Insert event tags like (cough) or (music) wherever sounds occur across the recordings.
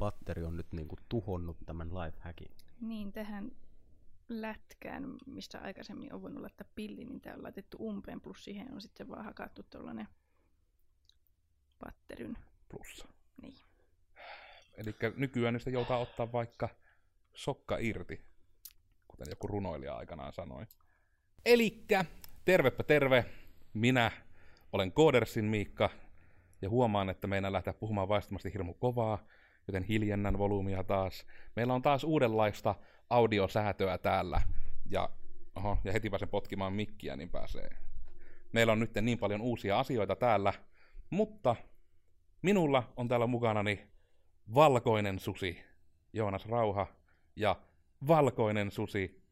batteri on nyt niinku tuhonnut tämän lifehackin. Niin, tähän lätkään, mistä aikaisemmin on voinut laittaa pilli, niin tämä on laitettu umpeen, plus siihen on sitten vaan hakattu tuollainen batterin. Plussa. Niin. Eli nykyään niistä joutaa ottaa vaikka sokka irti, kuten joku runoilija aikanaan sanoi. Elikkä, tervepä terve, minä olen Koodersin Miikka, ja huomaan, että meidän lähteä puhumaan vaistamasti hirmu kovaa, joten hiljennän volyymia taas. Meillä on taas uudenlaista audiosäätöä täällä, ja, oho, ja heti pääsen potkimaan mikkiä, niin pääsee. Meillä on nyt niin paljon uusia asioita täällä, mutta minulla on täällä mukanani valkoinen susi, Joonas Rauha, ja valkoinen susi,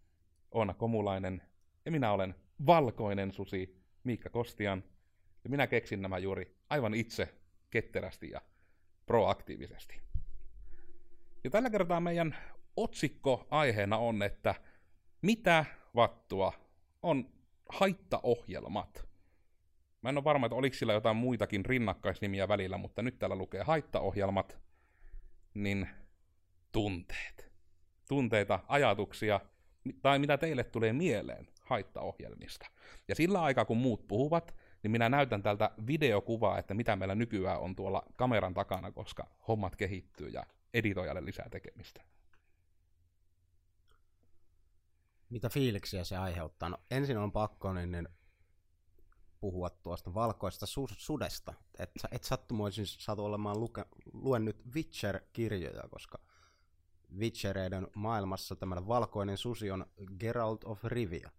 Oona Komulainen, ja minä olen valkoinen susi, Miikka Kostian, ja minä keksin nämä juuri aivan itse ketterästi ja proaktiivisesti. Ja tällä kertaa meidän otsikko aiheena on, että mitä vattua on haittaohjelmat. Mä en ole varma, että oliko sillä jotain muitakin rinnakkaisnimiä välillä, mutta nyt täällä lukee haittaohjelmat, niin tunteet. Tunteita, ajatuksia, tai mitä teille tulee mieleen haittaohjelmista. Ja sillä aikaa, kun muut puhuvat, niin minä näytän tältä videokuvaa, että mitä meillä nykyään on tuolla kameran takana, koska hommat kehittyy ja editoijalle lisää tekemistä. Mitä fiiliksiä se aiheuttaa? No, ensin on pakko niin, niin puhua tuosta valkoista su- sudesta. Et, et sattumoisin satu olemaan luke, luen nyt Witcher-kirjoja, koska Witchereiden maailmassa tämä valkoinen susi on Geralt of Rivia.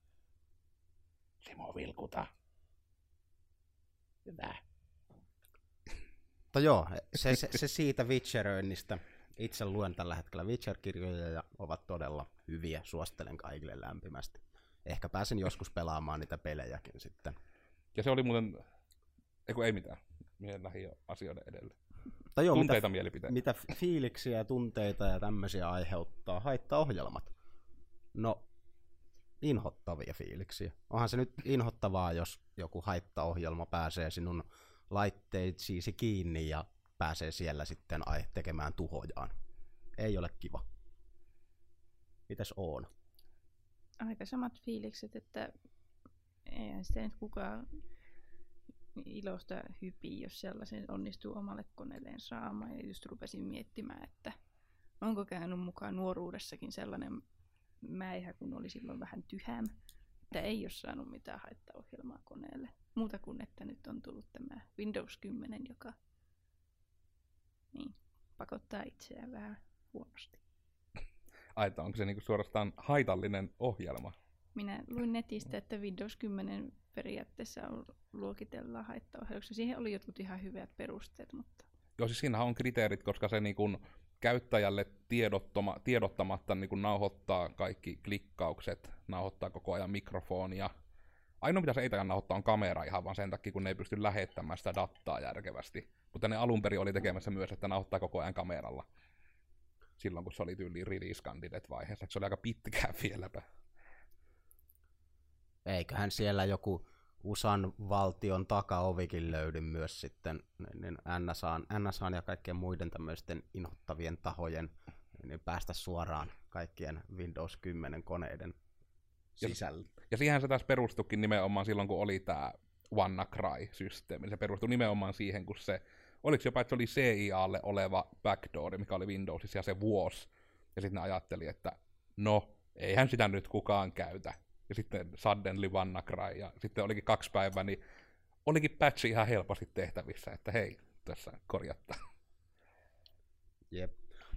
Simo Vilkuta. Hyvä. Mutta joo, se, se, se siitä Witcheröinnistä. Itse luen tällä hetkellä Witcher-kirjoja ja ovat todella hyviä. Suosittelen kaikille lämpimästi. Ehkä pääsen joskus pelaamaan niitä pelejäkin sitten. Ja se oli muuten, eiku ei mitään, minä lähdin asioiden edelle. Tai joo, Tunteita, mitä, mitä fiiliksiä ja tunteita ja tämmöisiä aiheuttaa haittaohjelmat? No, inhottavia fiiliksiä. Onhan se nyt inhottavaa, jos joku haittaohjelma pääsee sinun laitteisiisi kiinni ja pääsee siellä sitten ai- tekemään tuhojaan. Ei ole kiva. Mitäs on? Aika samat fiilikset, että eihän sitä nyt kukaan ilosta hypii, jos sellaisen onnistuu omalle koneelleen saamaan. Ja just rupesin miettimään, että onko käynyt mukaan nuoruudessakin sellainen mäihä, kun oli silloin vähän tyhäm, että ei ole saanut mitään haittaohjelmaa koneelle. Muuta kuin, että nyt on tullut tämä Windows 10, joka niin, pakottaa itseään vähän huonosti. Ai, että onko se niinku suorastaan haitallinen ohjelma? Minä luin netistä, että Windows 10 periaatteessa on, luokitellaan haittaohjelmaksi. Siihen oli jotkut ihan hyvät perusteet, mutta Joo, siis siinähän on kriteerit, koska se niinku käyttäjälle tiedottoma, tiedottamatta niinku nauhoittaa kaikki klikkaukset, nauhoittaa koko ajan mikrofonia. Ainoa mitä se ei taida nauhoittaa on kamera ihan vaan sen takia, kun ne ei pysty lähettämään sitä dataa järkevästi. Mutta ne alun perin oli tekemässä myös, että nauhoittaa koko ajan kameralla. Silloin kun se oli tyyliin release candidate vaiheessa, se oli aika pitkään (laughs) vieläpä. Eiköhän siellä joku USAn valtion takaovikin löydy myös sitten niin NSAn, NSAn ja kaikkien muiden tämmöisten inhottavien tahojen niin päästä suoraan kaikkien Windows 10 koneiden sisällä. Ja siihen se taas perustukin nimenomaan silloin, kun oli tämä WannaCry-systeemi. Se perustui nimenomaan siihen, kun se, oliko jopa, että se oli CIAlle oleva backdoor, mikä oli Windowsissa ja se vuosi. Ja sitten ne ajatteli, että no, eihän sitä nyt kukaan käytä. Ja sitten suddenly WannaCry, ja sitten olikin kaksi päivää, niin olikin patchi ihan helposti tehtävissä, että hei, tässä korjattaa. Jep.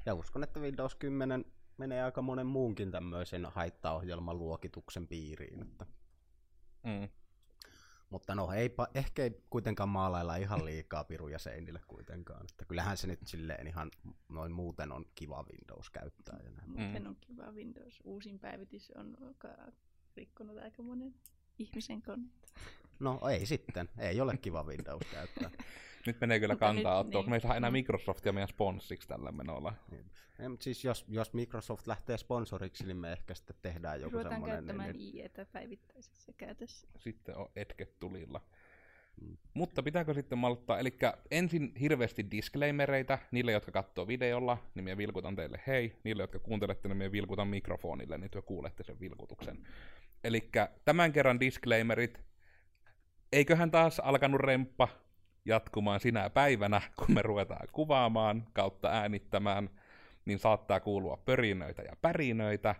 Ja uskon, että Windows 10 menee aika monen muunkin tämmöisen haittaohjelman luokituksen piiriin. Että. Mm. Mutta no, ei, ehkä ei kuitenkaan maalailla ihan (laughs) liikaa piruja seinille kuitenkaan. Että kyllähän se nyt silleen ihan noin muuten on kiva Windows käyttää. Ja näin. muuten on kiva Windows. Uusin päivitys on rikkonut aika monen ihmisen koneet. No ei sitten, ei ole kiva Windows käyttää. (laughs) Nyt menee kyllä Mutta kantaa nyt ottaa, niin. kun me ei saa enää Microsoftia meidän sponssiksi tällä menolla. Niin. Ei, mutta siis jos, jos Microsoft lähtee sponsoriksi, niin me ehkä sitten tehdään joku Ruvetaan semmoinen... käyttämään Niin, IEtä päivittäisessä käytössä. Sitten on etket tulilla. Mutta pitääkö sitten malttaa, eli ensin hirveästi disclaimereita niille, jotka katsoo videolla, niin minä vilkutan teille hei, niille, jotka kuuntelette, niin minä vilkutan mikrofonille, niin te kuulette sen vilkutuksen. Eli tämän kerran disclaimerit, eiköhän taas alkanut remppa jatkumaan sinä päivänä, (laughs) kun me ruvetaan kuvaamaan kautta äänittämään, niin saattaa kuulua pörinöitä ja pärinöitä,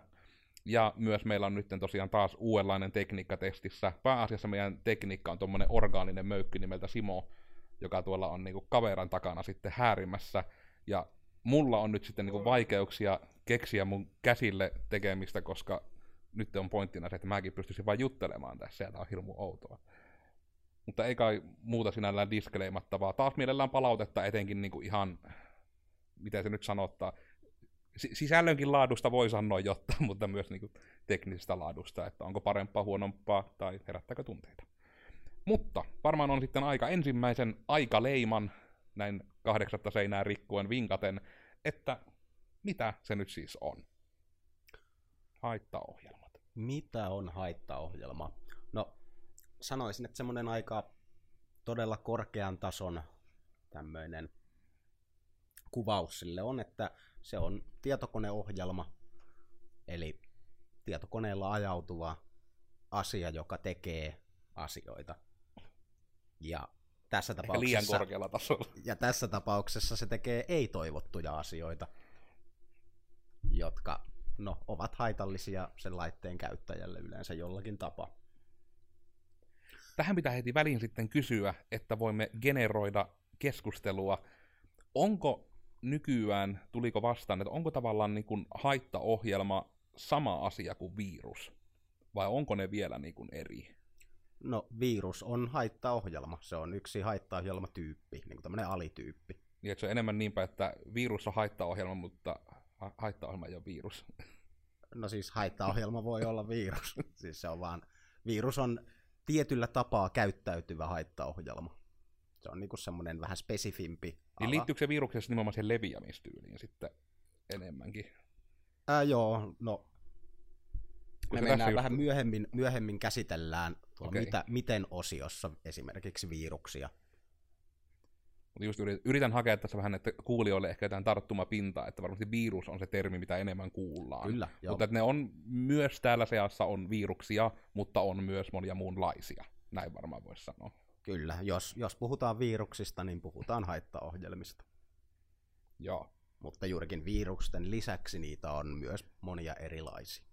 ja myös meillä on nyt tosiaan taas uudenlainen tekniikka testissä. Pääasiassa meidän tekniikka on tuommoinen orgaaninen möykky nimeltä Simo, joka tuolla on niinku kaveran takana sitten häärimässä. Ja mulla on nyt sitten niinku vaikeuksia keksiä mun käsille tekemistä, koska nyt on pointtina se, että mäkin pystyisin vain juttelemaan tässä, ja tää on hirmu outoa. Mutta ei kai muuta sinällään diskleimattavaa. Taas mielellään palautetta etenkin niinku ihan, miten se nyt sanottaa, sisällönkin laadusta voi sanoa jotta, (laughs) mutta myös niin kuin teknisestä laadusta, että onko parempaa, huonompaa tai herättääkö tunteita. Mutta varmaan on sitten aika ensimmäisen aikaleiman näin kahdeksatta seinää rikkuen vinkaten, että mitä se nyt siis on? Haittaohjelmat. Mitä on haittaohjelma? No, sanoisin, että semmoinen aika todella korkean tason tämmöinen kuvaus sille on, että se on tietokoneohjelma, eli tietokoneella ajautuva asia, joka tekee asioita. Ja tässä tapauksessa, liian korkealla tasolla. Ja tässä tapauksessa se tekee ei-toivottuja asioita, jotka no, ovat haitallisia sen laitteen käyttäjälle yleensä jollakin tapaa. Tähän pitää heti väliin sitten kysyä, että voimme generoida keskustelua. Onko nykyään, tuliko vastaan, että onko tavallaan niin kuin haittaohjelma sama asia kuin virus? Vai onko ne vielä niin kuin eri? No virus on haittaohjelma. Se on yksi haittaohjelmatyyppi, niin kuin tämmöinen alityyppi. Niin, että se on enemmän niinpä, että virus on haittaohjelma, mutta ha- haittaohjelma ei ole virus. No siis haittaohjelma voi olla virus. (laughs) siis se on vaan, virus on tietyllä tapaa käyttäytyvä haittaohjelma. Se on niinku semmoinen vähän spesifimpi niin ala. Niin liittyykö se viruksessa nimenomaan siihen leviämistyyliin sitten enemmänkin? Ää, joo, no me Koska mennään vähän just... myöhemmin, myöhemmin käsitellään tuolla okay. mitä, miten osiossa esimerkiksi viruksia. Mutta just yritän hakea tässä vähän, että kuulijoille ehkä jotain tarttumapintaa, että varmasti virus on se termi, mitä enemmän kuullaan. Kyllä, joo. Mutta että ne on myös täällä seassa on viruksia, mutta on myös monia muunlaisia. Näin varmaan voisi sanoa. Kyllä, jos, jos puhutaan viruksista, niin puhutaan haittaohjelmista. Joo. Mutta juurikin virusten lisäksi niitä on myös monia erilaisia.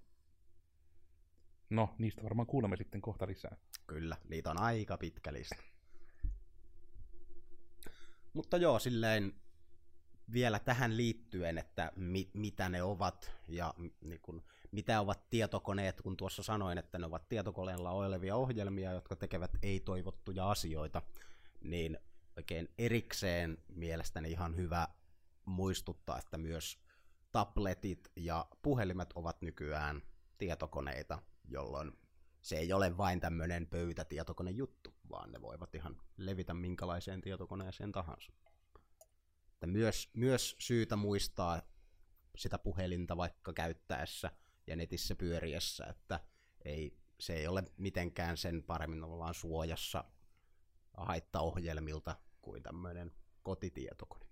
No, niistä varmaan kuulemme sitten kohta lisää. Kyllä, niitä on aika pitkä lista. Mutta joo, silleen vielä tähän liittyen, että mi- mitä ne ovat ja niin kun, mitä ovat tietokoneet, kun tuossa sanoin, että ne ovat tietokoneella olevia ohjelmia, jotka tekevät ei-toivottuja asioita, niin oikein erikseen mielestäni ihan hyvä muistuttaa, että myös tabletit ja puhelimet ovat nykyään tietokoneita, jolloin se ei ole vain tämmöinen pöytätietokonejuttu, vaan ne voivat ihan levitä minkälaiseen tietokoneeseen tahansa. Että myös, myös syytä muistaa sitä puhelinta vaikka käyttäessä ja netissä pyöriessä, että ei, se ei ole mitenkään sen paremmin ollaan suojassa haittaohjelmilta kuin tämmöinen kotitietokone.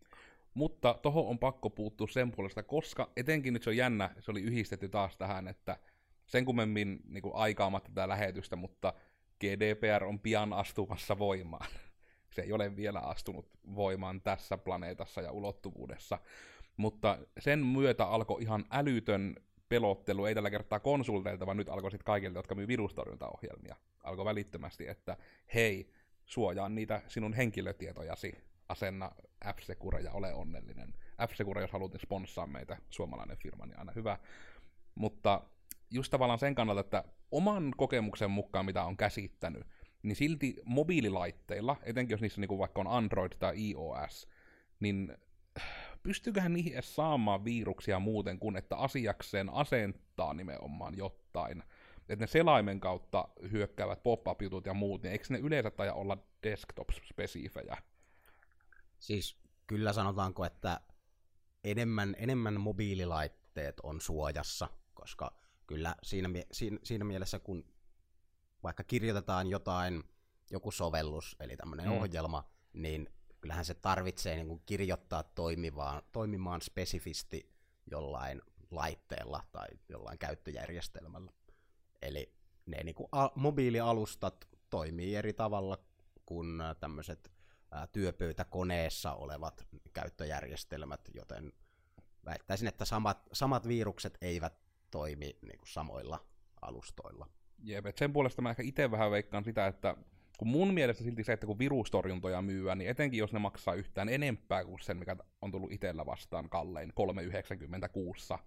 Mutta tohon on pakko puuttua sen puolesta, koska etenkin nyt se on jännä, se oli yhdistetty taas tähän, että sen kummemmin niin kuin aikaamatta tätä lähetystä, mutta GDPR on pian astumassa voimaan. (laughs) Se ei ole vielä astunut voimaan tässä planeetassa ja ulottuvuudessa. Mutta sen myötä alkoi ihan älytön pelottelu, ei tällä kertaa konsulteilta, vaan nyt alkoi sitten kaikilta, jotka myy virustorjuntaohjelmia. Alkoi välittömästi, että hei, suojaa niitä sinun henkilötietojasi, asenna f ja ole onnellinen. f jos haluat niin sponssaa meitä, suomalainen firma, niin aina hyvä. Mutta just tavallaan sen kannalta, että oman kokemuksen mukaan, mitä on käsittänyt, niin silti mobiililaitteilla, etenkin jos niissä niin vaikka on Android tai iOS, niin pystyyköhän niihin edes saamaan viruksia muuten kuin, että asiakseen asentaa nimenomaan jotain. Että ne selaimen kautta hyökkäävät pop-up-jutut ja muut, niin eikö ne yleensä tai olla desktop-spesifejä? Siis kyllä sanotaanko, että enemmän, enemmän mobiililaitteet on suojassa, koska kyllä siinä, siinä, siinä mielessä, kun vaikka kirjoitetaan jotain joku sovellus, eli tämmöinen Mm. ohjelma, niin kyllähän se tarvitsee niin kuin kirjoittaa toimivaan, toimimaan spesifisti jollain laitteella tai jollain käyttöjärjestelmällä. Eli ne niin kuin a- mobiilialustat toimii eri tavalla kuin tämmöiset työpöytäkoneessa olevat käyttöjärjestelmät, joten väittäisin, että samat, samat virukset eivät toimi niin kuin samoilla alustoilla. Jep, sen puolesta mä ehkä itse vähän veikkaan sitä, että kun mun mielestä silti se, että kun virustorjuntoja myyään, niin etenkin jos ne maksaa yhtään enempää kuin sen, mikä on tullut itsellä vastaan kallein 3,96,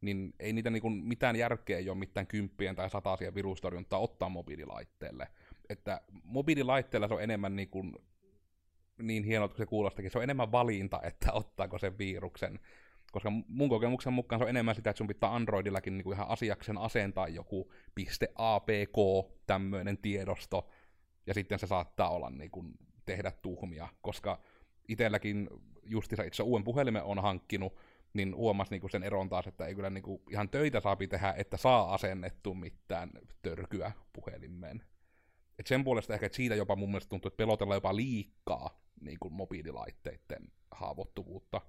niin ei niitä niinku mitään järkeä ei ole mitään kymppien tai sataisia virustorjuntaa ottaa mobiililaitteelle. Että mobiililaitteella se on enemmän niin, kuin, niin hienoa, kuin se kuulostakin, se on enemmän valinta, että ottaako sen viruksen. Koska mun kokemuksen mukaan se on enemmän sitä, että sun pitää Androidillakin niin kuin ihan asiaksen asentaa joku .apk, tämmöinen tiedosto, ja sitten se saattaa olla niin kuin, tehdä tuhmia, koska itselläkin justiinsa itse uuden puhelimen on hankkinut, niin huomasi niinku sen eron taas, että ei kyllä niinku ihan töitä saapi tehdä, että saa asennettu mitään törkyä puhelimeen. Et sen puolesta ehkä, että siitä jopa mun mielestä tuntuu, että pelotella jopa liikaa niin kuin mobiililaitteiden haavoittuvuutta.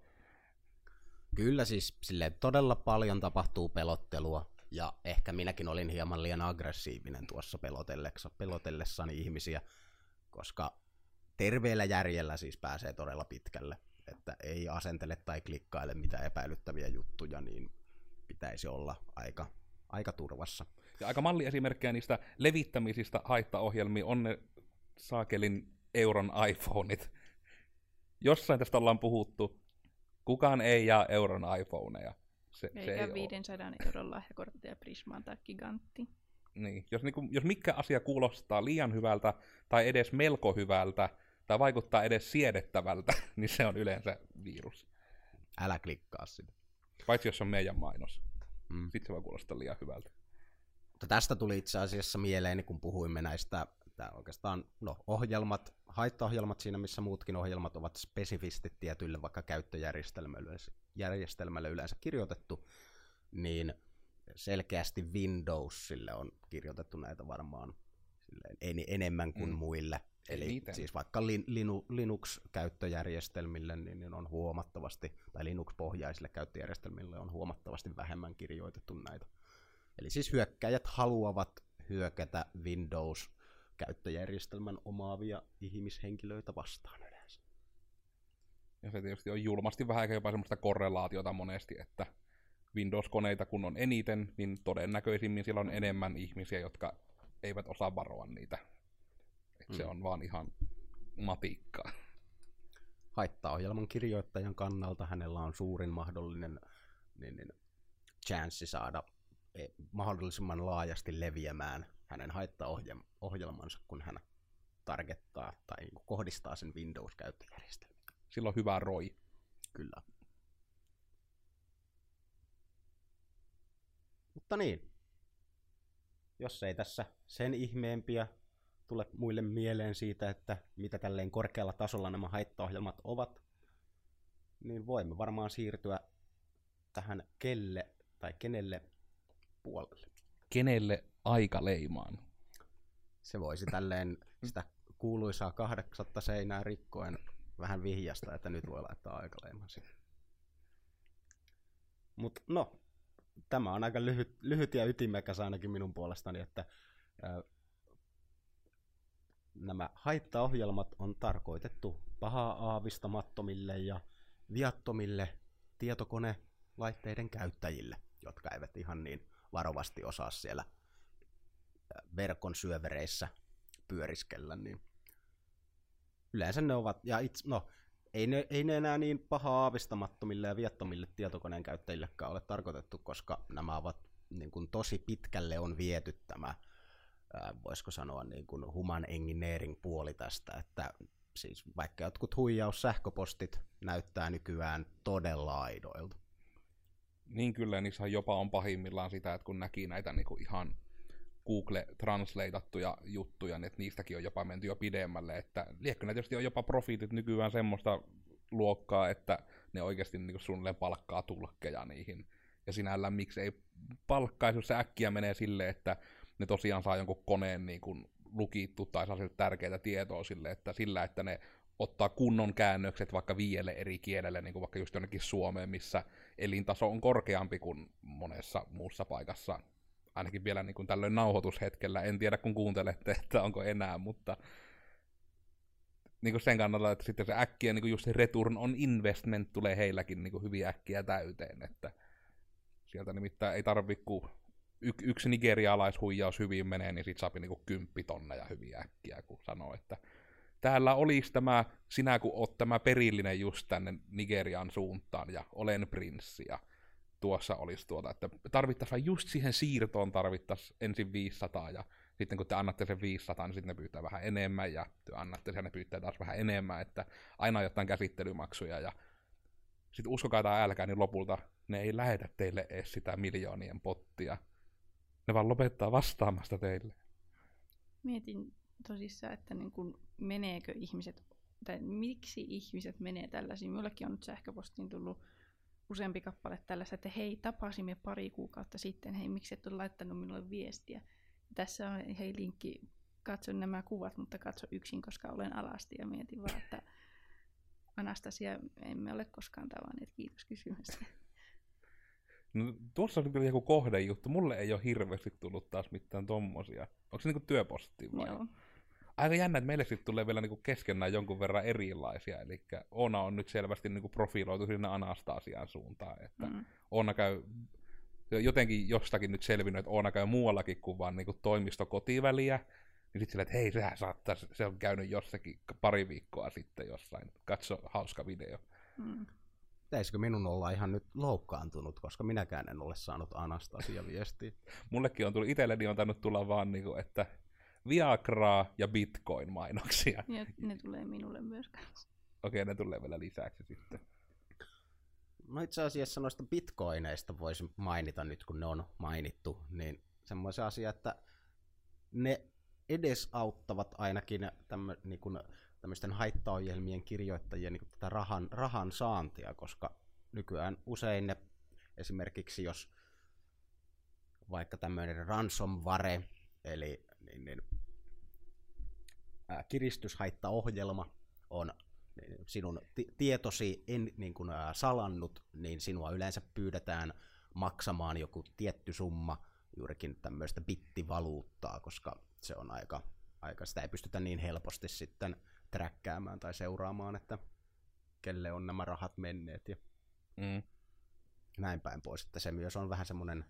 Kyllä siis sille todella paljon tapahtuu pelottelua, ja ehkä minäkin olin hieman liian aggressiivinen tuossa pelotellessa, pelotellessani ihmisiä, koska terveellä järjellä siis pääsee todella pitkälle, että ei asentele tai klikkaile mitään epäilyttäviä juttuja, niin pitäisi olla aika, aika turvassa. Ja aika malliesimerkkejä niistä levittämisistä haittaohjelmiin on ne saakelin euron iPhoneit. Jossain tästä ollaan puhuttu. Kukaan ei jaa euron iPhoneja. Se, se Eikä ei 500 oo. euron lahjakorttia Prismaan tai Gigantti. Niin, jos, niinku, jos mikä asia kuulostaa liian hyvältä tai edes melko hyvältä tai vaikuttaa edes siedettävältä, (laughs) niin se on yleensä virus. Älä klikkaa sitä. Paitsi jos se on meidän mainos. Mm. Sitten se voi kuulostaa liian hyvältä. Mutta tästä tuli itse asiassa mieleeni, kun puhuimme näistä tää oikeastaan no, ohjelmat, haittaohjelmat siinä, missä muutkin ohjelmat ovat spesifisti tietyille vaikka käyttöjärjestelmälle järjestelmälle yleensä kirjoitettu, niin selkeästi Windowsille on kirjoitettu näitä varmaan silleen en, enemmän kuin Mm. muille. Eli Eniten. siis vaikka lin, linu, Linux-käyttöjärjestelmille niin, on huomattavasti, tai Linux-pohjaisille käyttöjärjestelmille on huomattavasti vähemmän kirjoitettu näitä. Eli siis hyökkäjät haluavat hyökätä Windows-käyttöjärjestelmän omaavia ihmishenkilöitä vastaan yleensä. Ja se tietysti on julmasti vähän ehkä jopa semmoista korrelaatiota monesti, että Windows-koneita kun on eniten, niin todennäköisimmin siellä on enemmän ihmisiä, jotka eivät osaa varoa niitä. Et se Mm. on vaan ihan matikkaa. Haittaohjelman kirjoittajan kannalta hänellä on suurin mahdollinen niin, niin, chanssi saada eh, mahdollisimman laajasti leviämään hänen haittaohjelmansa, kun hän targettaa tai niin kohdistaa sen Windows-käyttöjärjestelmään. Sillä on hyvä roi. Kyllä. Mutta niin, jos ei tässä sen ihmeempiä tule muille mieleen siitä, että mitä tälleen korkealla tasolla nämä haittaohjelmat ovat, niin voimme varmaan siirtyä tähän kelle tai kenelle puolelle. Kenelle aika leimaan? Se voisi tälleen sitä kuuluisaa kahdeksatta seinää rikkoen vähän vihjasta, että nyt voi laittaa aikaleiman siihen. Mutta no, tämä on aika lyhyt, lyhyt ja ytimekäs ainakin minun puolestani, että ää, nämä haittaohjelmat on tarkoitettu pahaa aavistamattomille ja viattomille tietokonelaitteiden käyttäjille, jotka eivät ihan niin varovasti osaa siellä verkon syövereissä pyöriskellä, niin yleensä ne ovat, ja itse, no, ei ne, ei ne enää niin paha aavistamattomille ja viattomille tietokoneen käyttäjillekään ole tarkoitettu, koska nämä ovat niin kuin tosi pitkälle on viety tämä, ää, voisiko sanoa niin kuin human engineering puoli tästä, että siis vaikka jotkut huijaussähköpostit näyttää nykyään todella aidoilta. Niin kyllä, niissä jopa on pahimmillaan sitä, että kun näki näitä niinku ihan Google translateattuja juttuja, niin että niistäkin on jopa menty jo pidemmälle, että liekö ne tietysti on jopa profiitit nykyään semmoista luokkaa, että ne oikeasti niin suunnilleen palkkaa tulkkeja niihin. Ja sinällään miksi ei palkkaisi, jos se äkkiä menee silleen, että ne tosiaan saa jonkun koneen niin kuin lukittu tai saa tärkeää tietoa sille, että sillä, että ne ottaa kunnon käännökset vaikka viielle eri kielelle, niin kuin vaikka just jonnekin Suomeen, missä elintaso on korkeampi kuin monessa muussa paikassa, ainakin vielä niin kuin tällöin nauhoitushetkellä. En tiedä, kun kuuntelette, että onko enää, mutta niin kuin sen kannalta, että sitten se äkkiä niin kuin just se return on investment tulee heilläkin niin kuin hyvin äkkiä täyteen, että sieltä nimittäin ei tarvi kuin y- yksi nigerialaishuijaus hyvin menee, niin sit saapi niinku kymppitonneja hyvin äkkiä, kun sanoo, että täällä olisi tämä, sinä kun oot tämä perillinen just tänne Nigerian suuntaan, ja olen prinssi, ja tuossa olisi tuota, että tarvittaisiin just siihen siirtoon tarvittaisiin ensin 500, ja sitten kun te annatte sen 500, niin sitten ne pyytää vähän enemmän, ja te annatte sen, ne pyytää taas vähän enemmän, että aina jotain käsittelymaksuja, ja sitten uskokaa tai älkää, niin lopulta ne ei lähetä teille edes sitä miljoonien pottia. Ne vaan lopettaa vastaamasta teille. Mietin tosissaan, että niin kun meneekö ihmiset, tai miksi ihmiset menee tällaisiin. Minullekin on nyt sähköpostiin tullut useampi kappale tällaista, että hei, tapasimme pari kuukautta sitten, hei, miksi et ole laittanut minulle viestiä. Tässä on, hei, linkki, katso nämä kuvat, mutta katso yksin, koska olen alasti, ja mietin vaan, että Anastasia, emme ole koskaan tavanneet, kiitos kysymästä. No, tuossa on kyllä joku kohdejuttu. Mulle ei ole hirveästi tullut taas mitään tommosia. Onko se niinku työposti vai? Joo. Aika jännä, että meille sitten tulee vielä niinku keskenään jonkun verran erilaisia. Eli Oona on nyt selvästi niinku profiloitu sinne Anastasian suuntaan. Että Mm. Oona käy jotenkin jostakin nyt selvinnyt, että Oona käy muuallakin kuin vaan niinku toimistokotiväliä. Niin sitten silleen, että hei, sehän saattaa, se on käynyt jossakin pari viikkoa sitten jossain. Katso, hauska video. Mm. Pitäisikö minun olla ihan nyt loukkaantunut, koska minäkään en ole saanut Anastasia viestiä. (laughs) Mullekin on tullut, itselleni on tainnut tulla vaan niinku, että Viagraa ja Bitcoin-mainoksia. Ja ne tulee minulle myös kanssa. Okei, ne tulee vielä lisäksi sitten. No itse asiassa noista bitcoineista voisi mainita nyt, kun ne on mainittu, niin semmoisen asia, että ne edesauttavat ainakin tämmö, niin kuin, tämmöisten haittaohjelmien kirjoittajien niin kuin tätä rahan, rahan saantia, koska nykyään usein ne esimerkiksi jos vaikka tämmöinen ransomware, eli niin, niin, ää, kiristyshaittaohjelma on niin sinun ti- tietosi en, niin kuin, ää, salannut, niin sinua yleensä pyydetään maksamaan joku tietty summa juurikin tämmöistä bittivaluuttaa, koska se on aika, aika, sitä ei pystytä niin helposti sitten träkkäämään tai seuraamaan, että kelle on nämä rahat menneet ja Mm. näin päin pois. Että se myös on vähän semmoinen,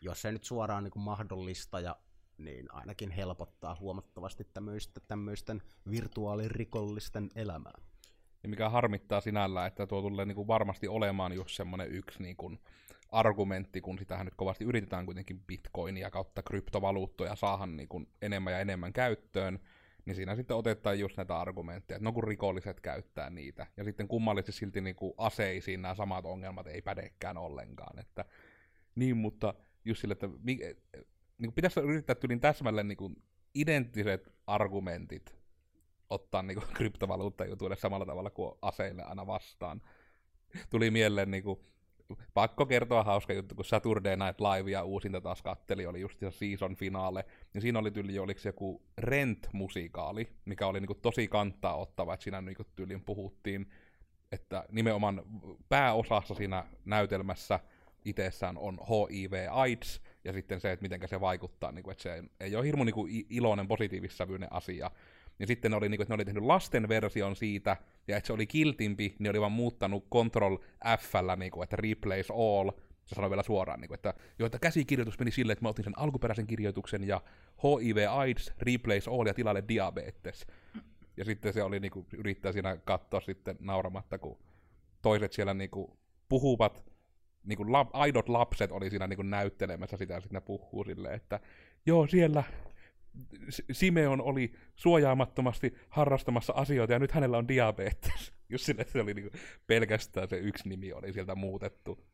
jos ei nyt suoraan niin kuin mahdollista ja niin ainakin helpottaa huomattavasti tämmöistä, tämmöisten virtuaalirikollisten elämää. Ja mikä harmittaa sinällä, että tuo tulee niin kuin varmasti olemaan just semmoinen yksi niin kuin argumentti, kun sitähän nyt kovasti yritetään kuitenkin bitcoinia kautta kryptovaluuttoja saahan niin kuin enemmän ja enemmän käyttöön, niin siinä sitten otetaan just näitä argumentteja, että no kun rikolliset käyttää niitä, ja sitten kummallisesti silti niin kuin aseisiin nämä samat ongelmat ei pädekään ollenkaan, että niin, mutta just sille, että niin kuin pitäisi yrittää tyylin täsmälleen niin kuin identtiset argumentit ottaa (laughs) niin kuin kryptovaluuttajutuille samalla tavalla kuin aseille aina vastaan. Tuli mieleen niin kuin, pakko kertoa hauska juttu, kun Saturday Night Live ja uusinta taas katteli, oli just se season finaale, niin siinä oli tyyli, oliko joku Rent-musikaali, mikä oli niinku tosi kantaa ottava, että siinä niinku tyyliin puhuttiin, että nimenomaan pääosassa siinä näytelmässä itsessään on HIV-AIDS, ja sitten se, että miten se vaikuttaa, niin kuin, että se ei ole hirmu niin iloinen, positiivissävyinen asia. Ja sitten ne oli, niin kuin, että ne oli tehnyt lasten version siitä, ja että se oli kiltimpi, niin oli vaan muuttanut Control f niin kuin, että replace all, se sanoi vielä suoraan, niin kuin, että, jo, että käsikirjoitus meni silleen, että mä otin sen alkuperäisen kirjoituksen ja HIV AIDS, replace all ja tilalle diabetes. Ja sitten se oli niin kuin, yrittää siinä katsoa sitten nauramatta, kun toiset siellä niin kuin, puhuvat, niin kuin lap, aidot lapset oli siinä niin kuin, näyttelemässä sitä, ja sitten ne puhuu silleen, että joo, siellä Simeon oli suojaamattomasti harrastamassa asioita, ja nyt hänellä on diabetes. (laughs) Just sille, että se oli niinku pelkästään se yksi nimi oli sieltä muutettu.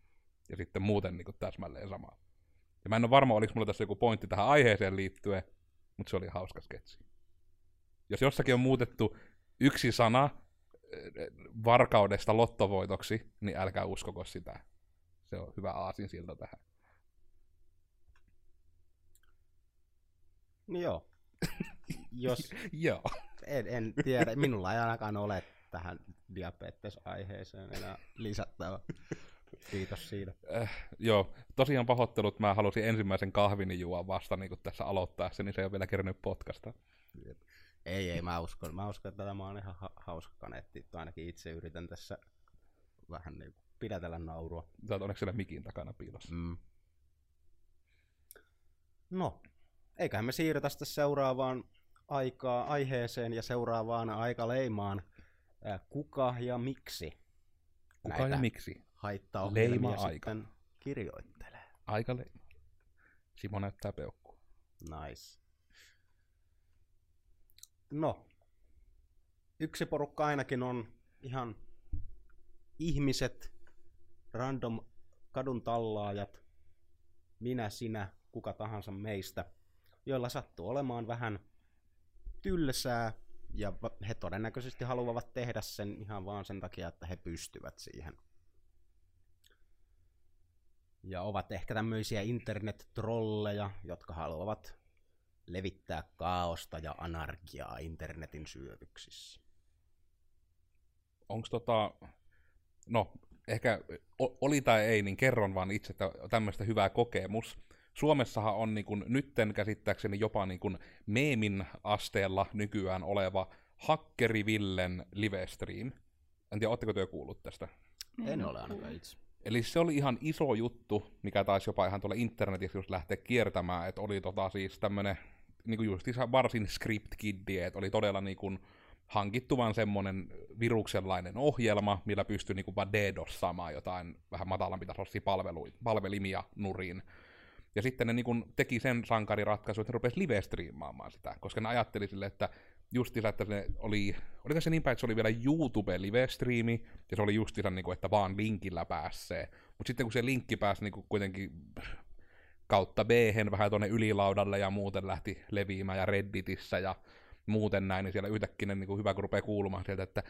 Ja sitten muuten niinku täsmälleen sama. Ja mä en ole varma, oliko mulla tässä joku pointti tähän aiheeseen liittyen, mutta se oli hauska sketsi. Jos jossakin on muutettu yksi sana eh, varkaudesta lottovoitoksi, niin älkää uskoko sitä. Se on hyvä aasin siltä tähän. Niin joo. (laughs) Jos, Joo. en, en tiedä, minulla ei ainakaan ole tähän diabetesaiheeseen enää lisättävä. Kiitos siitä. Äh, joo, tosiaan pahoittelut, mä halusin ensimmäisen kahvin juua vasta niin tässä aloittaessa, niin se ei ole vielä kerännyt podcasta. Ei, ei, mä uskon, mä uskon, että tämä on ihan ha- hauska kaneetti. Ainakin itse yritän tässä vähän niin kuin pidätellä naurua. Sä oot onneksi siellä mikin takana piilossa. Mm. No, eiköhän me siirrytä sitten seuraavaan aikaa, aiheeseen ja seuraavaan aikaleimaan. Ää, Kuka ja miksi Kuka näitä ja miksi? haittaohjelmia Leima-aika. sitten kirjoittelee? Aika leima. Simo näyttää peukkua. Nice. No, yksi porukka ainakin on ihan ihmiset, random kadun tallaajat, minä, sinä, kuka tahansa meistä, joilla sattuu olemaan vähän tylsää, ja he todennäköisesti haluavat tehdä sen ihan vaan sen takia, että he pystyvät siihen. Ja ovat ehkä tämmöisiä internet-trolleja, jotka haluavat levittää kaaosta ja anarkiaa internetin syövyksissä. Onko tota, no ehkä oli tai ei, niin kerron vaan itse, että tämmöistä hyvää kokemus. Suomessahan on niin kun, nytten käsittääkseni jopa niin kun meemin asteella nykyään oleva Hakkeri Villen livestream. En tiedä, ootteko te kuullut tästä? En oo ole ainakaan itse. Eli se oli ihan iso juttu, mikä taisi jopa ihan tuolla internetissä just lähteä kiertämään, että oli tota siis tämmönen niinku just varsin script kiddi, että oli todella niinku hankittu vaan semmonen viruksenlainen ohjelma, millä pystyi niinku vaan DDoSaamaan jotain vähän matalampi tasoisia palvelimia nurin. Ja sitten ne niinku teki sen sankariratkaisun, että ne rupesi live-striimaamaan sitä, koska ne ajatteli sille, että justiinsa, että se oli, oliko se niin päin, että se oli vielä YouTube-live-striimi, ja se oli justiinsa, niin että vaan linkillä pääsee. Mutta sitten kun se linkki pääsi niin kuin kuitenkin kautta b vähän tuonne ylilaudalle ja muuten lähti leviämään ja Redditissä ja muuten näin, niin siellä yhtäkkiä niin kuin hyvä, kun rupeaa kuulumaan sieltä, että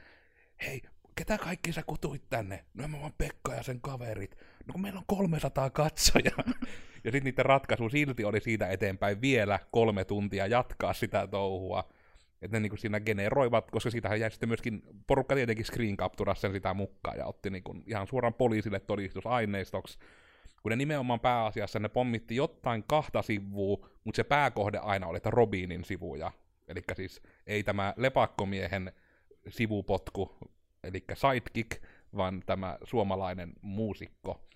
hei, ketä kaikki sä kutuit tänne? No mä vaan Pekka ja sen kaverit. No kun meillä on 300 katsojaa. (laughs) ja sitten niiden ratkaisu silti oli siitä eteenpäin vielä kolme tuntia jatkaa sitä touhua. Että ne niinku siinä generoivat, koska siitähän jäi sitten myöskin, porukka tietenkin screen sen sitä mukaan ja otti niinku ihan suoraan poliisille todistusaineistoksi. Kun ne nimenomaan pääasiassa ne pommitti jotain kahta sivua, mutta se pääkohde aina oli, että Robinin sivuja. Eli siis ei tämä lepakkomiehen sivupotku, eli sidekick, vaan tämä suomalainen muusikko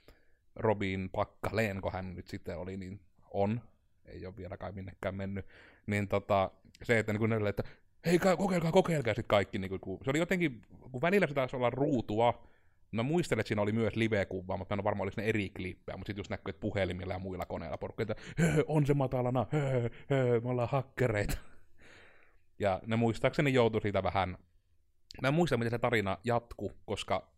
Robin Pakkaleen, kun hän nyt sitten oli, niin on, ei ole vielä kai minnekään mennyt, niin tota, se, että, niin kun ne oli, että hei, ka- kokeilkaa, kokeilkaa sitten kaikki, niin kun, se oli jotenkin, kun välillä se taisi olla ruutua, Mä muistelen, että siinä oli myös live-kuvaa, mutta mä en ole varma, oliko ne eri klippejä, mutta sitten just näkyy, että puhelimilla ja muilla koneilla porukka, että "Hö, on se matalana, hö, hö, me ollaan hakkereita. Ja ne muistaakseni joutui siitä vähän, mä en muista, miten se tarina jatku, koska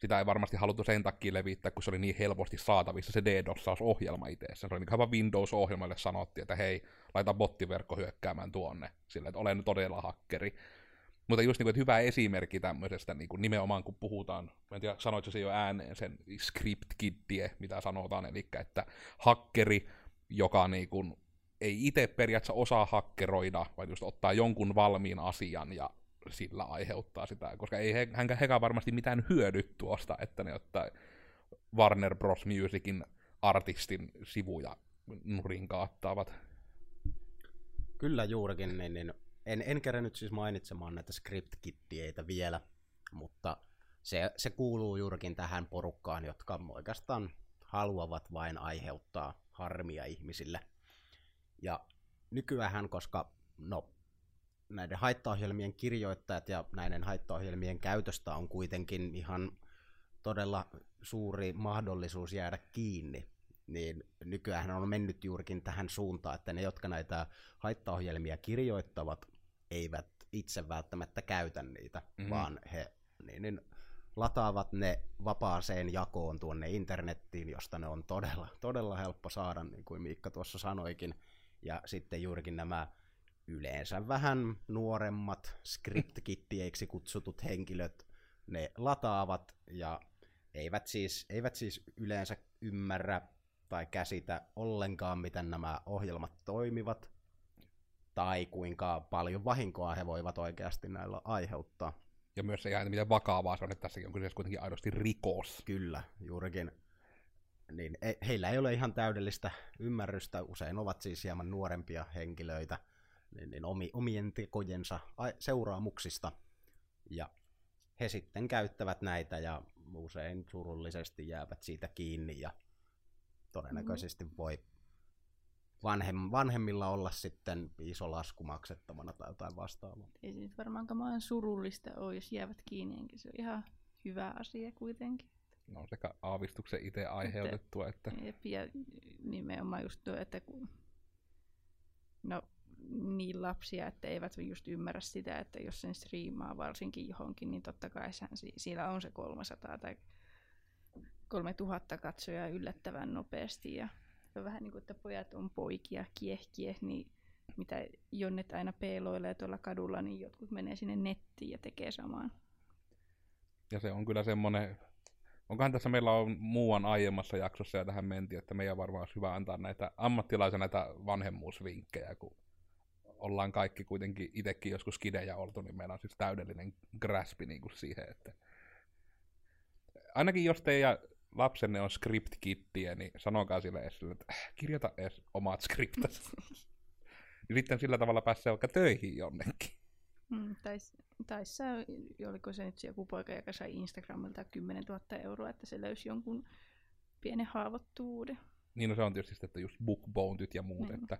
sitä ei varmasti haluttu sen takia levittää, kun se oli niin helposti saatavissa se DDoS-ohjelma itse. Se oli niin Windows-ohjelmalle sanottiin, että hei, laita bottiverkko hyökkäämään tuonne, sillä että olen todella hakkeri. Mutta just niin kuin, että hyvä esimerkki tämmöisestä, niin kuin nimenomaan kun puhutaan, mä en tiedä, sanoitko se jo ääneen sen script mitä sanotaan, eli että hakkeri, joka niin kuin, ei itse periaatteessa osaa hakkeroida, vaan just ottaa jonkun valmiin asian ja sillä aiheuttaa sitä, koska ei he, hänkään hekään varmasti mitään hyödy tuosta, että ne ottaa Warner Bros. Musicin artistin sivuja nurin kaattaavat. Kyllä juurikin, niin, niin en, en kerännyt siis mainitsemaan näitä script-kittieitä vielä, mutta se, se kuuluu juurikin tähän porukkaan, jotka oikeastaan haluavat vain aiheuttaa harmia ihmisille. Ja nykyään, koska no, näiden haittaohjelmien kirjoittajat ja näiden haittaohjelmien käytöstä on kuitenkin ihan todella suuri mahdollisuus jäädä kiinni, niin nykyään on mennyt juurikin tähän suuntaan, että ne, jotka näitä haittaohjelmia kirjoittavat, eivät itse välttämättä käytä niitä, Mhm. mm. vaan he niin, niin, lataavat ne vapaaseen jakoon tuonne internettiin, josta ne on todella, todella helppo saada, niin kuin Miikka tuossa sanoikin. Ja sitten juurikin nämä yleensä vähän nuoremmat script-kittieiksi kutsutut henkilöt, ne lataavat ja eivät siis, eivät siis yleensä ymmärrä tai käsitä ollenkaan, miten nämä ohjelmat toimivat. tai kuinka paljon vahinkoa he voivat oikeasti näillä aiheuttaa. Ja myös se ihan miten vakavaa se on, että tässäkin on kyseessä kuitenkin aidosti rikos. Kyllä, juurikin. Niin heillä ei ole ihan täydellistä ymmärrystä, usein ovat siis hieman nuorempia henkilöitä, niin, niin omi, omien tekojensa seuraamuksista. Ja he sitten käyttävät näitä ja usein surullisesti jäävät siitä kiinni ja todennäköisesti voi vanhem, vanhemmilla olla sitten iso lasku maksettavana tai jotain vastaavaa. Ei se nyt varmaankaan maan surullista ole, jos jäävät kiinni, enkä se on ihan hyvä asia kuitenkin. No sekä aavistuksen itse aiheutettua, että Jep, ja nimenomaan just tuo, että kun no, niin lapsia, että eivät just ymmärrä sitä, että jos sen striimaa varsinkin johonkin, niin totta kai si- siellä on se 300 tai 3000 katsojaa yllättävän nopeasti. Ja se on vähän niin kuin, että pojat on poikia, kiehkiä, niin mitä Jonnet aina peiloilee tuolla kadulla, niin jotkut menee sinne nettiin ja tekee samaan. Ja se on kyllä semmoinen, onkohan tässä meillä on muuan aiemmassa jaksossa ja tähän mentiin, että meidän varmaan olisi hyvä antaa näitä ammattilaisia näitä vanhemmuusvinkkejä, kun ollaan kaikki kuitenkin itsekin joskus kidejä oltu, niin meillä on siis täydellinen graspi niin kuin siihen, että ainakin jos teidän lapsenne on script-kittiä, niin sanokaa sille edes, sille, että äh, kirjoita edes omat skriptat. (laughs) niin sitten sillä tavalla pääsee vaikka töihin jonnekin. Mm, tai, tai se, oliko se nyt se joku poika, joka sai Instagramilta 10 000 euroa, että se löysi jonkun pienen haavoittuvuuden. Niin no se on tietysti sitten, että just bookboundit ja muut. Niin. Että...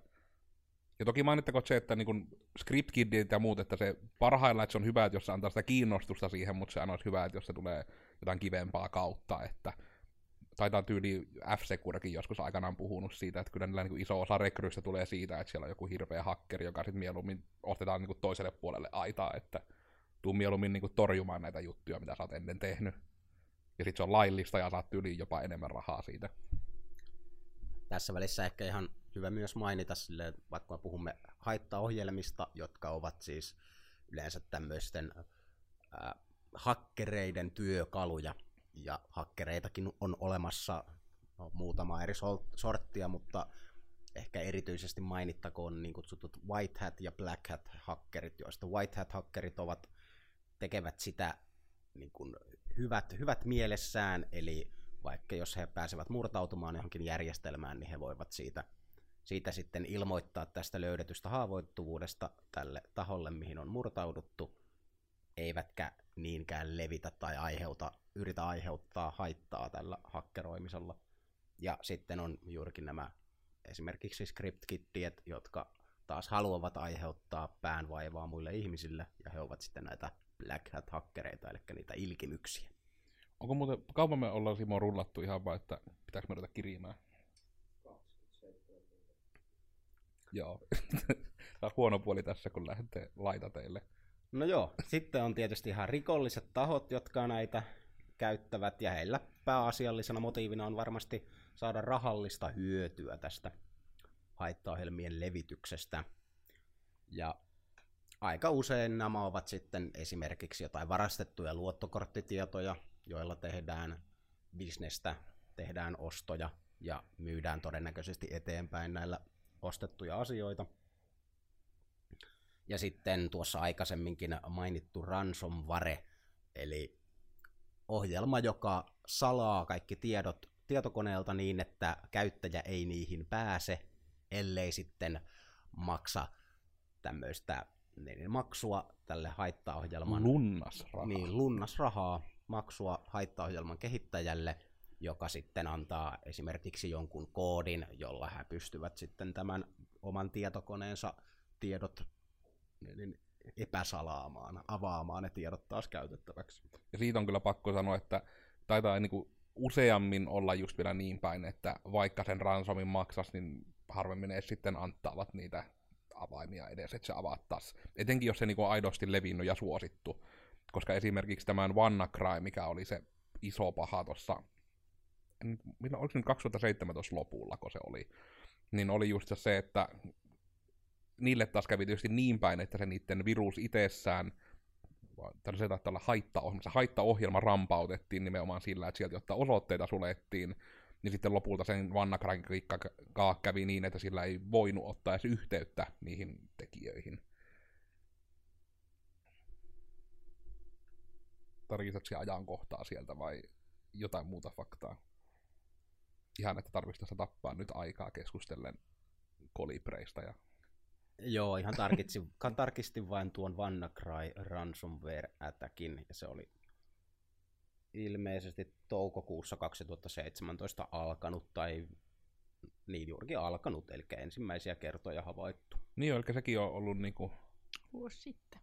Ja toki mainittakoon se, että niin script ja muut, että se parhaillaan, että se on hyvä, että jos se antaa sitä kiinnostusta siihen, mutta se olisi hyvä, että jos se tulee jotain kivempaa kautta, että taitaa tyyli f joskus aikanaan puhunut siitä, että kyllä niillä niin iso osa rekryistä tulee siitä, että siellä on joku hirveä hakkeri, joka sitten mieluummin ostetaan niin toiselle puolelle aitaa, että tuu mieluummin niin torjumaan näitä juttuja, mitä sä oot ennen tehnyt. Ja sitten se on laillista ja saat yli jopa enemmän rahaa siitä. Tässä välissä ehkä ihan hyvä myös mainita sille, vaikka me puhumme haittaohjelmista, jotka ovat siis yleensä tämmöisten äh, hakkereiden työkaluja, ja hakkereitakin on olemassa no, muutama eri sorttia, mutta ehkä erityisesti mainittakoon niin kutsutut white hat ja black hat hakkerit, joista white hat hakkerit ovat, tekevät sitä niin kuin hyvät, hyvät mielessään, eli vaikka jos he pääsevät murtautumaan johonkin järjestelmään, niin he voivat siitä, siitä sitten ilmoittaa tästä löydetystä haavoittuvuudesta tälle taholle, mihin on murtauduttu, eivätkä niinkään levitä tai aiheuta, yritä aiheuttaa haittaa tällä hakkeroimisella. Ja sitten on juurikin nämä esimerkiksi script-kittiet, jotka taas haluavat aiheuttaa päänvaivaa muille ihmisille, ja he ovat sitten näitä black hat-hakkereita, eli niitä ilkimyksiä. Onko muuten, kauan me ollaan Simo rullattu ihan vaan, että pitääkö me ruveta kirimään? Joo. (laughs) Tämä on huono puoli tässä, kun lähdette laitateille. No joo, sitten on tietysti ihan rikolliset tahot, jotka näitä käyttävät, ja heillä pääasiallisena motiivina on varmasti saada rahallista hyötyä tästä haittaohjelmien levityksestä. Ja aika usein nämä ovat sitten esimerkiksi jotain varastettuja luottokorttitietoja, joilla tehdään bisnestä, tehdään ostoja ja myydään todennäköisesti eteenpäin näillä ostettuja asioita. Ja sitten tuossa aikaisemminkin mainittu ransomware, eli ohjelma, joka salaa kaikki tiedot tietokoneelta niin, että käyttäjä ei niihin pääse, ellei sitten maksa tämmöistä niin maksua tälle haittaohjelman. Lunnasrahaa. Niin, lunnasrahaa maksua haittaohjelman kehittäjälle, joka sitten antaa esimerkiksi jonkun koodin, jolla he pystyvät sitten tämän oman tietokoneensa tiedot niin epäsalaamaan, avaamaan ne tiedot taas käytettäväksi. Ja siitä on kyllä pakko sanoa, että taitaa niin kuin useammin olla just vielä niin päin, että vaikka sen ransomin maksas, niin harvemmin edes sitten antavat niitä avaimia edes, että se avattaisi. Etenkin jos se niin on aidosti levinnyt ja suosittu. Koska esimerkiksi tämän WannaCry, mikä oli se iso paha tuossa, oliko se nyt 2017 lopulla, kun se oli, niin oli just se, että niille taas kävi tietysti niin päin, että se niiden virus itsessään, se taittaa olla haittaohjelma, se haittaohjelma rampautettiin nimenomaan sillä, että sieltä jotta osoitteita sulettiin, niin sitten lopulta sen WannaCryn kävi niin, että sillä ei voinut ottaa edes yhteyttä niihin tekijöihin. Tarkistatko ajankohtaa sieltä vai jotain muuta faktaa? Ihan, että tarvitsisi tappaa nyt aikaa keskustellen kolibreista ja Joo, ihan tarkistin, tarkistin vain tuon WannaCry ransomware attackin, ja se oli ilmeisesti toukokuussa 2017 alkanut, tai niin juurikin alkanut, eli ensimmäisiä kertoja havaittu. Niin, eli sekin on ollut niinku... Vuosi sitten.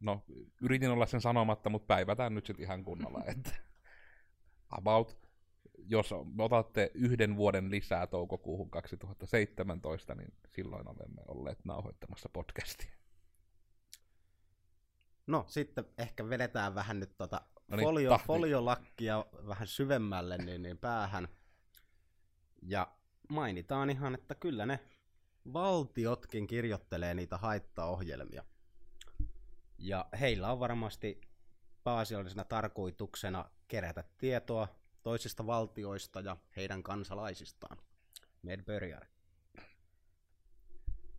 No, yritin olla sen sanomatta, mutta päivätään nyt sitten ihan kunnolla, että (laughs) about, jos otatte yhden vuoden lisää toukokuuhun 2017, niin silloin olemme olleet nauhoittamassa podcastia. No, sitten ehkä vedetään vähän nyt tota No niin, folio, tahti. foliolakkia vähän syvemmälle niin, niin päähän. Ja mainitaan ihan, että kyllä ne valtiotkin kirjoittelee niitä haittaohjelmia. Ja heillä on varmasti pääasiallisena tarkoituksena kerätä tietoa toisista valtioista ja heidän kansalaisistaan. Medbörjare.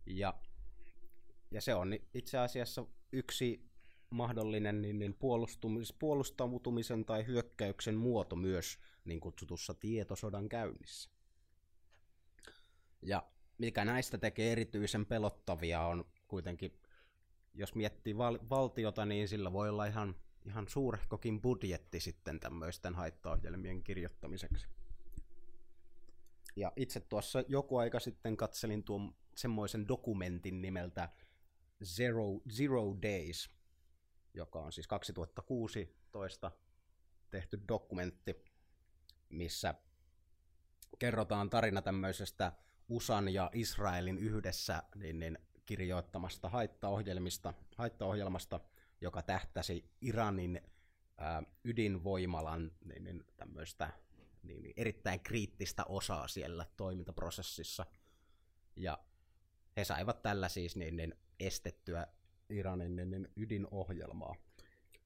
Ja, ja se on itse asiassa yksi mahdollinen niin, niin puolustumis, puolustautumisen tai hyökkäyksen muoto myös niin kutsutussa tietosodan käynnissä. Ja mikä näistä tekee erityisen pelottavia on kuitenkin, jos miettii val- valtiota, niin sillä voi olla ihan, ihan suurehkokin budjetti sitten tämmöisten haittaohjelmien kirjoittamiseksi. Ja itse tuossa joku aika sitten katselin tuon semmoisen dokumentin nimeltä Zero, Zero Days, joka on siis 2016 tehty dokumentti, missä kerrotaan tarina tämmöisestä USAn ja Israelin yhdessä niin, niin, kirjoittamasta haittaohjelmista, haittaohjelmasta, joka tähtäsi Iranin ää, ydinvoimalan niin, niin, tämmöistä niin, niin, erittäin kriittistä osaa siellä toimintaprosessissa. Ja he saivat tällä siis niin, niin, estettyä Iranin niin, niin, ydinohjelmaa.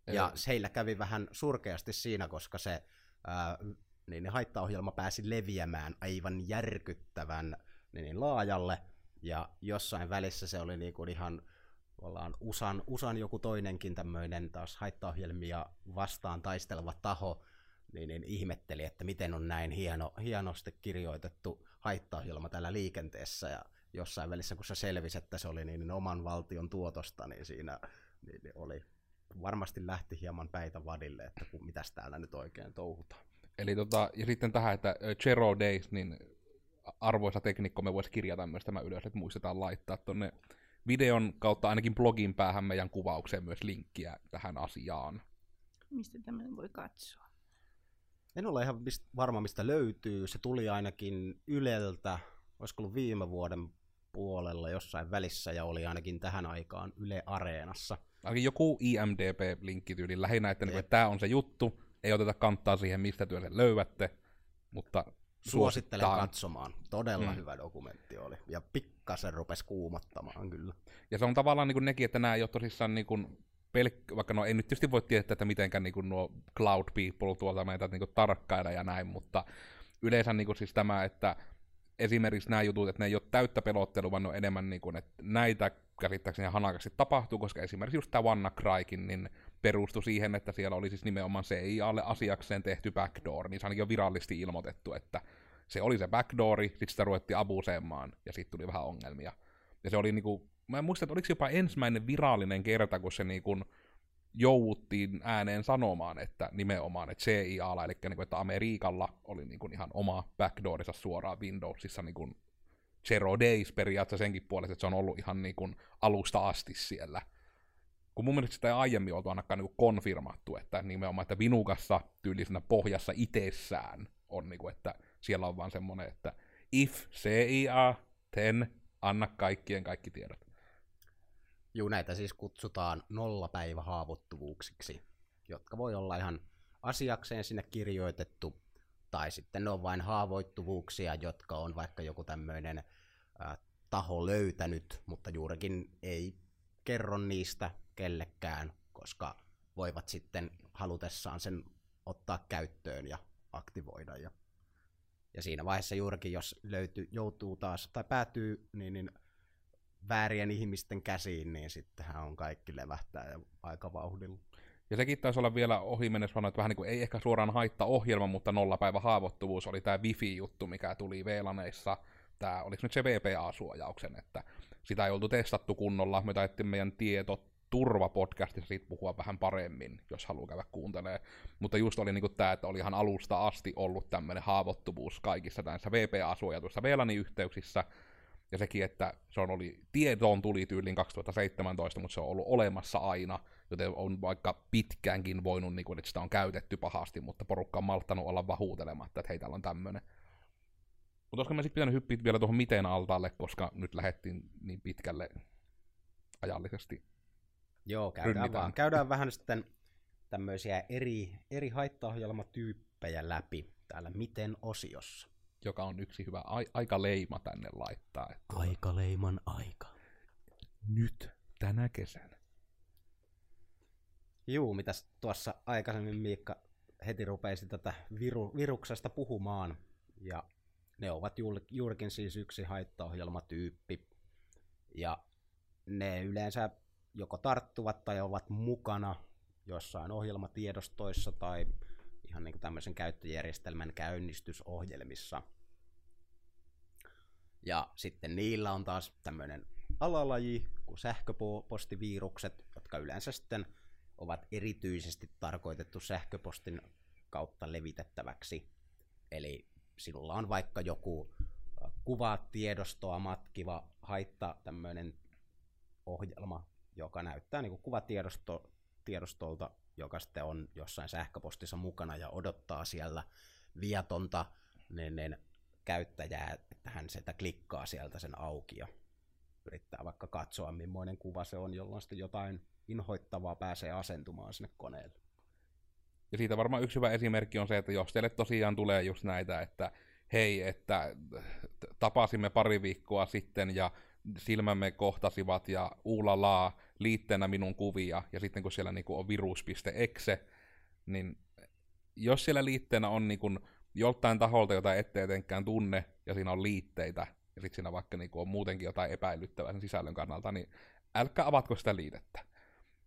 Ja heillä kävi vähän surkeasti siinä, koska se ää, niin, niin haittaohjelma pääsi leviämään aivan järkyttävän niin, niin laajalle, ja jossain välissä se oli niin kuin ihan ollaan USAn, USAn joku toinenkin tämmöinen taas haittaohjelmia vastaan taisteleva taho, niin, niin ihmetteli, että miten on näin hieno, hienosti kirjoitettu haittaohjelma tällä liikenteessä, ja jossain välissä, kun se selvisi, että se oli niin, niin oman valtion tuotosta, niin siinä niin, niin oli varmasti lähti hieman päitä vadille, että kun mitäs täällä nyt oikein touhutaan. Eli tota, ja sitten tähän, että Zero Days, niin arvoisa teknikko, me voisi kirjata myös tämä ylös, että muistetaan laittaa tuonne videon kautta ainakin blogin päähän meidän kuvaukseen myös linkkiä tähän asiaan. Mistä tämmöinen voi katsoa? En ole ihan mist, varma, mistä löytyy. Se tuli ainakin Yleltä, olisiko ollut viime vuoden puolella jossain välissä, ja oli ainakin tähän aikaan Yle Areenassa. Ainakin joku IMDB-linkki tyyli lähinnä, että, niin, että tämä on se juttu, ei oteta kantaa siihen, mistä työ sen löydätte, mutta Suosittelen suosittaa. katsomaan. Todella Mm. hyvä dokumentti oli. Ja pikkasen rupesi kuumottamaan kyllä. Ja se on tavallaan niin kuin nekin, että nämä ei ole tosissaan niin kuin pelk- vaikka no ei nyt tietysti voi tietää, että mitenkään niin kuin nuo cloud people tuolta meitä niin kuin tarkkailla ja näin, mutta yleensä niin kuin siis tämä, että esimerkiksi nämä jutut, että ne ei ole täyttä pelottelua, vaan ne on enemmän niin kuin, että näitä käsittääkseni hanakasti tapahtuu, koska esimerkiksi just tämä WannaCrykin, niin perustui siihen, että siellä oli siis nimenomaan CIAlle asiakseen tehty backdoor, niin se ainakin on virallisesti ilmoitettu, että se oli se backdoori, sitten sitä ruvettiin abuseemaan, ja sitten tuli vähän ongelmia. Ja se oli niinku, mä en muista, että oliko se jopa ensimmäinen virallinen kerta, kun se niinku jouduttiin ääneen sanomaan, että nimenomaan, että CIAlla, eli niinku, että Amerikalla oli niinku ihan oma backdoorissa suoraan Windowsissa niinku Zero Days periaatteessa senkin puolesta, että se on ollut ihan niinku alusta asti siellä. Kun mun mielestä sitä ei aiemmin oltu ainakaan niinku konfirmattu, että nimenomaan, että Vinukassa tyylisenä pohjassa itsessään on niinku, että siellä on vaan semmoinen, että if CIA, then anna kaikkien kaikki tiedot. Juu, näitä siis kutsutaan nollapäivähaavoittuvuuksiksi, jotka voi olla ihan asiakseen sinne kirjoitettu, tai sitten ne on vain haavoittuvuuksia, jotka on vaikka joku tämmöinen äh, taho löytänyt, mutta juurikin ei kerro niistä kellekään, koska voivat sitten halutessaan sen ottaa käyttöön ja aktivoida ja Ja siinä vaiheessa juurikin, jos löytyy, joutuu taas, tai päätyy niin, niin väärien ihmisten käsiin, niin sittenhän on kaikki levähtää ja aika vauhdilla. Ja sekin taisi olla vielä ohi mennessä että vähän niin kuin ei ehkä suoraan haittaa ohjelma, mutta nollapäivä haavoittuvuus oli tämä Wifi-juttu, mikä tuli VLANeissa. Tämä, oliko nyt se VPA-suojauksen, että sitä ei oltu testattu kunnolla. Me taittiin meidän tieto turvapodcastissa siitä puhua vähän paremmin, jos haluaa käydä kuuntelee. Mutta just oli niinku tämä, että oli ihan alusta asti ollut tämmöinen haavoittuvuus kaikissa näissä VPA-suojatuissa VLAN-yhteyksissä, ja sekin, että se on oli, tietoon tuli tyyliin 2017, mutta se on ollut olemassa aina, joten on vaikka pitkäänkin voinut, niin kuin, että sitä on käytetty pahasti, mutta porukka on malttanut olla vahuutelematta, että hei, täällä on tämmöinen. Mutta olisiko me sitten pitänyt hyppiä vielä tuohon miten altaalle, koska nyt lähdettiin niin pitkälle ajallisesti. Joo, käydään, vaan. käydään vähän sitten tämmöisiä eri, eri haittaohjelmatyyppejä läpi täällä miten osiossa joka on yksi hyvä a- aikaleima tänne laittaa. Että Aikaleiman aika. Nyt, tänä kesänä. Juu, mitäs tuossa aikaisemmin Miikka heti rupeisi tätä viru, viruksesta puhumaan. Ja ne ovat juurikin siis yksi haittaohjelmatyyppi. Ja ne yleensä joko tarttuvat tai ovat mukana jossain ohjelmatiedostoissa tai ihan niin kuin tämmöisen käyttöjärjestelmän käynnistysohjelmissa. Ja sitten niillä on taas tämmöinen alalaji kuin sähköpostivirukset, jotka yleensä sitten ovat erityisesti tarkoitettu sähköpostin kautta levitettäväksi. Eli sinulla on vaikka joku kuvatiedostoa matkiva haitta tämmöinen ohjelma, joka näyttää niin kuvatiedostolta joka sitten on jossain sähköpostissa mukana ja odottaa siellä viatonta niin, niin käyttäjää, että hän sitä klikkaa sieltä sen auki ja yrittää vaikka katsoa, millainen kuva se on, jolloin sitten jotain inhoittavaa pääsee asentumaan sinne koneelle. Ja siitä varmaan yksi hyvä esimerkki on se, että jos teille tosiaan tulee just näitä, että hei, että tapasimme pari viikkoa sitten ja silmämme kohtasivat ja uulalaa liitteenä minun kuvia, ja sitten kun siellä niinku on virus.exe, niin jos siellä liitteenä on niinku joltain taholta, jota ette etenkään tunne, ja siinä on liitteitä, ja sitten siinä vaikka niinku on muutenkin jotain epäilyttävää sen sisällön kannalta, niin älkää avatko sitä liitettä.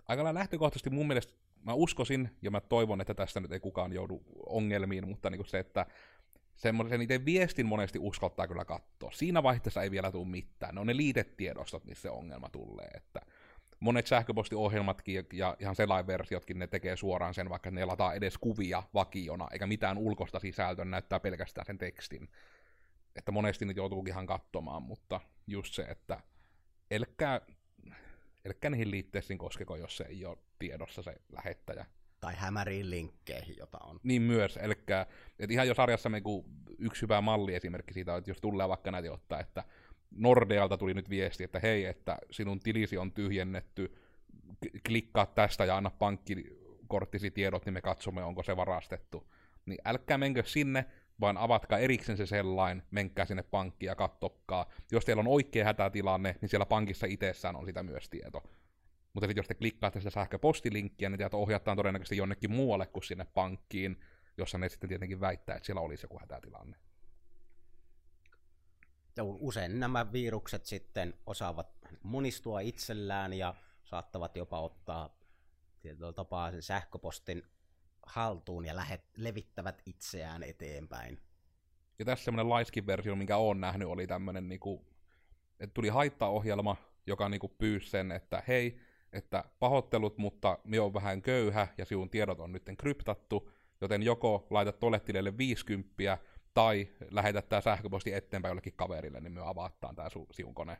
Aika lähtökohtaisesti mun mielestä mä uskoisin, ja mä toivon, että tästä nyt ei kukaan joudu ongelmiin, mutta niinku se, että semmoisen itse viestin monesti uskaltaa kyllä katsoa. Siinä vaiheessa ei vielä tule mitään. Ne on ne liitetiedostot, missä se ongelma tulee. Että monet sähköpostiohjelmatkin ja ihan versiotkin ne tekee suoraan sen, vaikka ne lataa edes kuvia vakiona, eikä mitään ulkosta sisältöä, näyttää pelkästään sen tekstin. Että monesti nyt joutuukin ihan katsomaan, mutta just se, että elkkää, elkkää niihin liitteisiin koskeko, jos se ei ole tiedossa se lähettäjä tai hämäriin linkkeihin, jota on. Niin myös, eli että ihan jo sarjassa niinku yksi hyvä malli esimerkki siitä, että jos tulee vaikka näitä ottaa, että Nordealta tuli nyt viesti, että hei, että sinun tilisi on tyhjennetty, klikkaa tästä ja anna pankkikorttisi tiedot, niin me katsomme, onko se varastettu. Niin älkää menkö sinne, vaan avatkaa erikseen se sellain, menkää sinne pankkiin ja kattokkaa. Jos teillä on oikea hätätilanne, niin siellä pankissa itsessään on sitä myös tieto. Mutta sitten jos te klikkaatte sitä sähköpostilinkkiä, niin tieto ohjataan todennäköisesti jonnekin muualle kuin sinne pankkiin, jossa ne sitten tietenkin väittää, että siellä olisi joku hätätilanne. Ja usein nämä virukset sitten osaavat monistua itsellään ja saattavat jopa ottaa tietyllä tapaa sen sähköpostin haltuun ja lähet, levittävät itseään eteenpäin. Ja tässä semmoinen laiskin versio, minkä olen nähnyt, oli tämmöinen, niinku, että tuli haittaohjelma, joka niinku pyysi sen, että hei, että pahoittelut, mutta me on vähän köyhä ja sinun tiedot on nyt kryptattu, joten joko laitat tolle tilille 50 tai lähetät tämä sähköposti eteenpäin jollekin kaverille, niin me avataan tämä su- sinun kone.